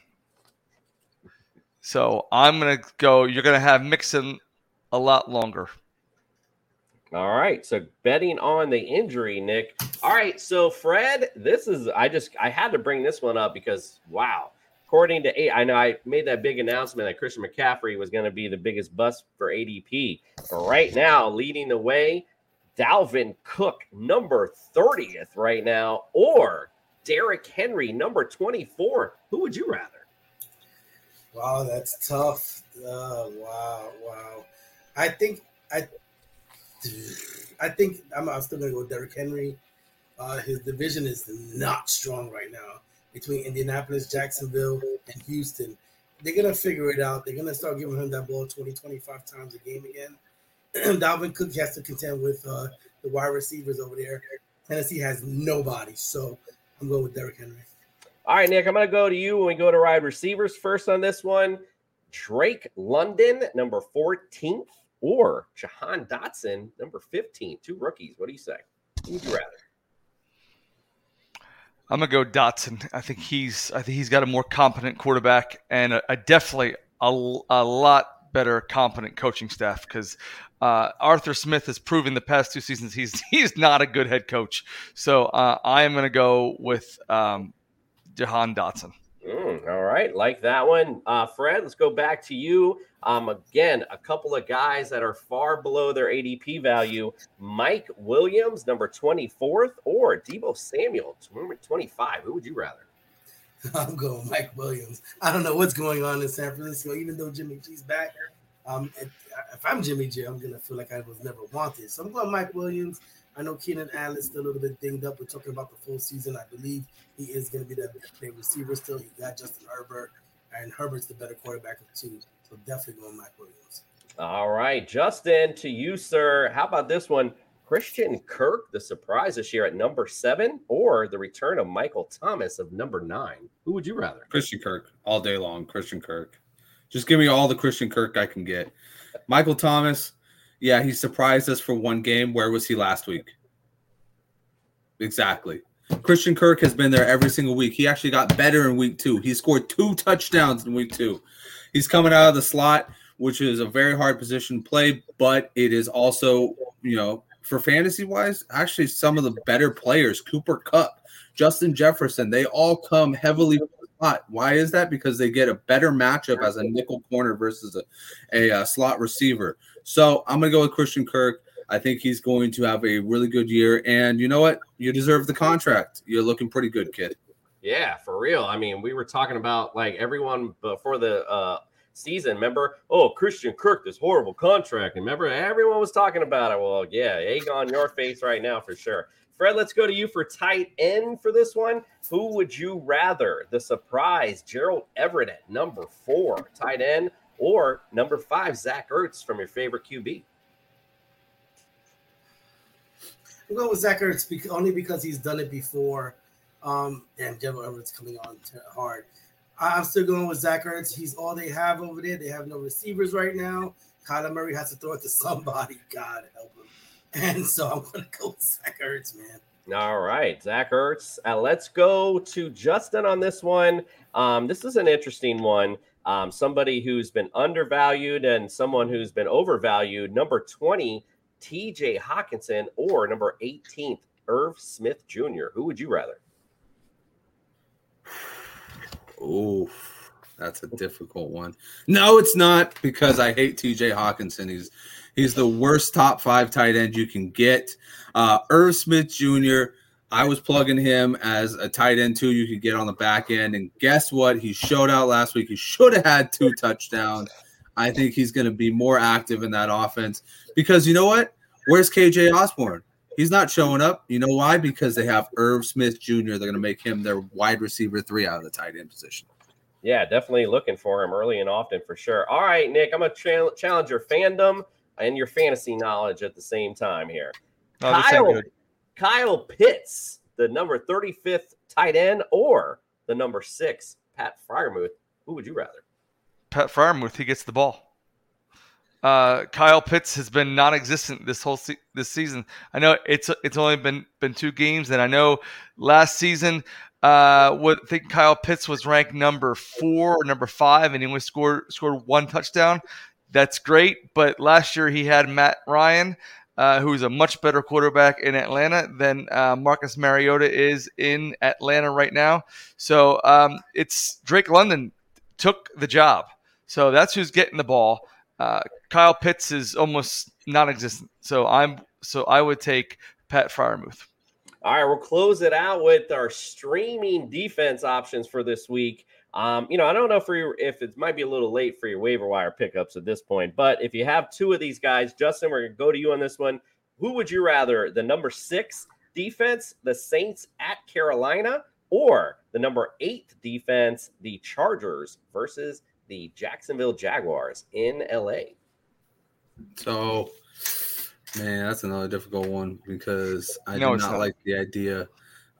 So I'm gonna go. You're gonna have Mixon a lot longer. All right. So betting on the injury, Nick. All right. So Fred, this is I just I had to bring this one up because wow. According to eight, I know I made that big announcement that Christian McCaffrey was going to be the biggest bust for ADP. But right now, leading the way, Dalvin Cook, number 30th right now, or Derrick Henry, number 24. Who would you rather? Wow, that's tough. Uh, wow, wow. I think I, I think I'm, I'm still gonna go with Derrick Henry. Uh, his division is not strong right now between Indianapolis, Jacksonville, and Houston. They're gonna figure it out. They're gonna start giving him that ball 20, 25 times a game again. Dalvin Cook has to contend with uh, the wide receivers over there. Tennessee has nobody, so I'm going with Derrick Henry. All right, Nick, I'm going to go to you when we go to wide receivers first on this one. Drake London, number 14th, or Jahan Dotson, number 15. Two rookies. What do you say? Who would you rather? I'm gonna go Dotson. I think he's I think he's got a more competent quarterback and a, a definitely a, a lot better competent coaching staff because uh, Arthur Smith has proven the past two seasons he's he's not a good head coach. So uh, I am gonna go with um, Jahan Dotson. Mm, all right, like that one, uh, Fred. Let's go back to you. Um, again, a couple of guys that are far below their ADP value: Mike Williams, number twenty-fourth, or Deebo Samuel, number twenty-five. Who would you rather? I'm going Mike Williams. I don't know what's going on in San Francisco, even though Jimmy G's back. Um, if, I'm Jimmy G, I'm gonna feel like I was never wanted. So I'm going Mike Williams. I know Keenan Allen's still a little bit dinged up. We're talking about the full season. I believe he is going to be that big receiver still. He got Justin Herbert, and Herbert's the better quarterback of two. So definitely going Mike Williams. All right, Justin, to you, sir. How about this one? Christian Kirk, the surprise this year at number seven, or the return of Michael Thomas of number nine? Who would you rather? Christian Kirk all day long. Christian Kirk. Just give me all the Christian Kirk I can get. Michael Thomas, yeah, he surprised us for one game. Where was he last week? Exactly. Christian Kirk has been there every single week. He actually got better in week two. He scored two touchdowns in week two. He's coming out of the slot, which is a very hard position to play, but it is also, you know, for fantasy wise, actually some of the better players, Cooper Kupp, Justin Jefferson, they all come heavily. Why is that? Because they get a better matchup as a nickel corner versus a, a, uh slot receiver. So I'm going to go with Christian Kirk. I think he's going to have a really good year. And you know what? You deserve the contract. You're looking pretty good, kid. Yeah, for real. I mean, we were talking about like everyone before the uh, season. Remember? Oh, Christian Kirk, this horrible contract. Remember, everyone was talking about it. Well, yeah, egg on your face right now for sure. Fred, let's go to you for tight end for this one. Who would you rather? The surprise, Gerald Everett at number four, tight end, or number five, Zach Ertz from your favorite QB? I'm going with Zach Ertz only because he's done it before. Um, Gerald Everett's coming on hard. I'm still going with Zach Ertz. He's all they have over there. They have no receivers right now. Kyler Murray has to throw it to somebody. God help him. And so I'm going to go with Zach Ertz, man. All right, Zach Ertz. Uh, let's go to Justin on this one. Um, this is an interesting one. Um, somebody who's been undervalued and someone who's been overvalued. Number 20, TJ Hockenson, or number 18th, Irv Smith Jr. Who would you rather? Oh, That's a difficult one. No, it's not because I hate TJ Hockenson. He's he's the worst top five tight end you can get. Uh, Irv Smith Jr. I was plugging him as a tight end too. You could get on the back end, and guess what? He showed out last week. He should have had two touchdowns. I think he's going to be more active in that offense because you know what? Where's KJ Osborn? He's not showing up. You know why? Because they have Irv Smith Jr. They're going to make him their wide receiver three out of the tight end position. Yeah, definitely looking for him early and often for sure. All right, Nick, I'm going to challenge your fandom and your fantasy knowledge at the same time here. Oh, Kyle. Kyle Pitts, the number 35th tight end, or the number six, Pat Freiermuth. Who would you rather? Pat Freiermuth, he gets the ball. Uh, Kyle Pitts has been non-existent this whole se- this season. I know it's it's only been been two games, and I know last season, uh, what I think Kyle Pitts was ranked number four or number five, and he only scored scored one touchdown. That's great, but last year he had Matt Ryan, uh, who's a much better quarterback in Atlanta than uh, Marcus Mariota is in Atlanta right now. So um, it's Drake London took the job. So that's who's getting the ball. Uh, Kyle Pitts is almost non-existent. So I'm so I would take Pat Freiermuth. All right, we'll close it out with our streaming defense options for this week. Um, you know, I don't know for your, if it might be a little late for your waiver wire pickups at this point, but if you have two of these guys, Justin, we're gonna go to you on this one. Who would you rather, the number six defense, the Saints at Carolina, or the number eight defense, the Chargers versus the Jacksonville Jaguars in LA? So, man, that's another difficult one because I No, do not, not. like the idea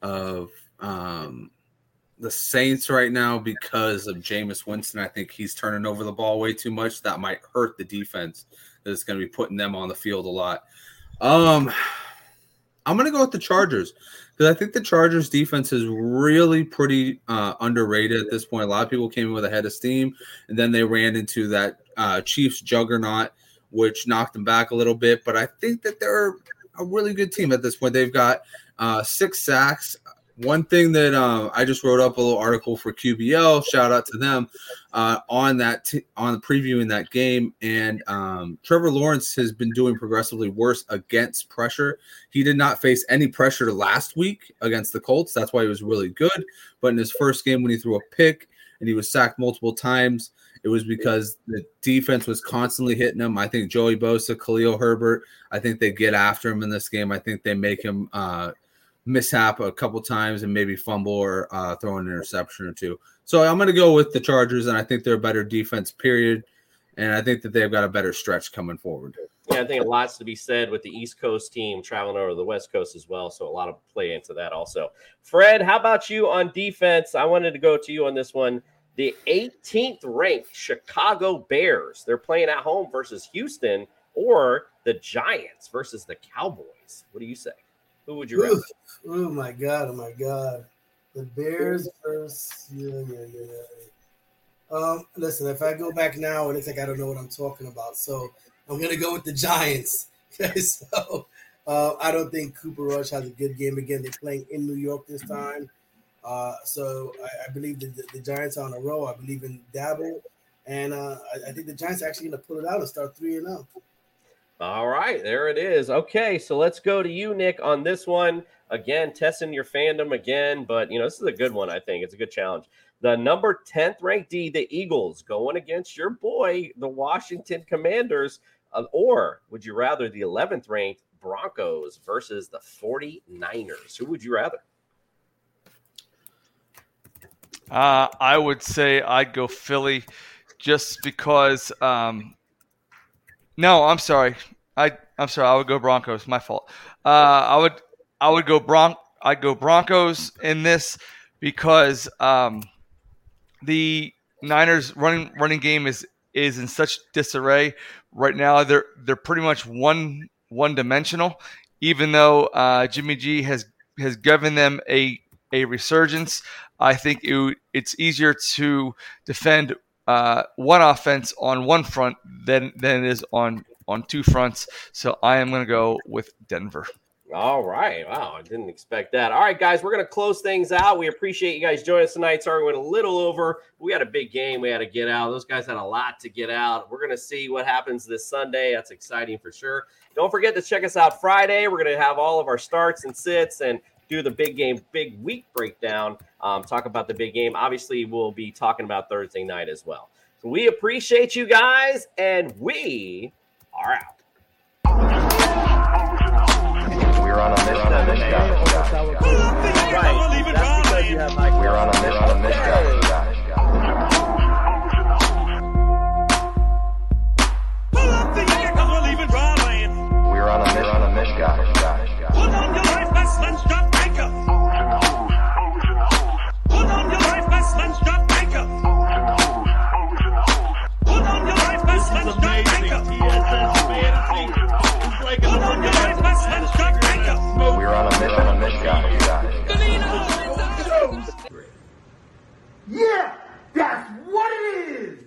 of um, the Saints right now because of Jameis Winston. I think he's turning over the ball way too much. That might hurt the defense. That's going to be putting them on the field a lot. Um, I'm going to go with the Chargers because I think the Chargers defense is really pretty uh, underrated at this point. A lot of people came in with a head of steam, and then they ran into that uh, Chiefs juggernaut, which knocked them back a little bit. But I think that they're a really good team at this point. They've got uh, six sacks. One thing that uh, I just wrote up a little article for QBL. Shout out to them uh, on that t- on previewing that game. And um, Trevor Lawrence has been doing progressively worse against pressure. He did not face any pressure last week against the Colts. That's why he was really good. But in his first game, when he threw a pick and he was sacked multiple times, it was because the defense was constantly hitting him. I think Joey Bosa, Khalil Herbert, I think they get after him in this game. I think they make him uh, mishap a couple times and maybe fumble or uh, throw an interception or two. So I'm going to go with the Chargers, and I think they're a better defense, period. And I think that they've got a better stretch coming forward. Yeah, I think a lot's to be said with the East Coast team traveling over the West Coast as well. So a lot of play into that also. Fred, how about you on defense? I wanted to go to you on this one. The 18th ranked Chicago Bears. They're playing at home versus Houston, or the Giants versus the Cowboys. What do you say? Who would you rather? Oh my god! Oh my god! The Bears versus yeah, yeah, yeah, yeah. Um, listen, if I go back now, it looks like I don't know what I'm talking about. So I'm gonna go with the Giants. Okay, so uh, I don't think Cooper Rush has a good game again. They're playing in New York this time. Uh, so I, I believe the, the, the Giants are on a roll. I believe in Daboll, and uh, I, I think the Giants are actually going to pull it out and start three and oh. zero. All right, there it is. Okay, so let's go to you, Nick, on this one. Again, testing your fandom again, but you know, this is a good one, I think. It's a good challenge. The number 10th ranked D, the Eagles, going against your boy, the Washington Commanders. Uh, or would you rather the 11th ranked Broncos versus the 49ers? Who would you rather? Uh, I would say I'd go Philly, just because. Um, no, I'm sorry. I I'm sorry. I would go Broncos. My fault. Uh, I would I would go Bron I'd go Broncos in this because um, the Niners running running game is is in such disarray right now. They're they're pretty much one one dimensional. Even though uh, Jimmy G has has given them a a resurgence, I think it, it's easier to defend uh, one offense on one front than than it is on on two fronts. So I am going to go with Denver. All right. Wow. I didn't expect that. All right, guys, we're going to close things out. We appreciate you guys joining us tonight. Sorry, we went a little over. We had a big game we had to get out. Those guys had a lot to get out. We're going to see what happens this Sunday. That's exciting for sure. Don't forget to check us out Friday. We're going to have all of our starts and sits and do the big game, big week breakdown. Um, talk about the big game. Obviously, we'll be talking about Thursday night as well. So we appreciate you guys, and we are out. We're on a mission. Right. That's because you have Mike. We're on a mission. On a mission. Anchor. We're on a mission. On a mission. Yeah, that's what it is.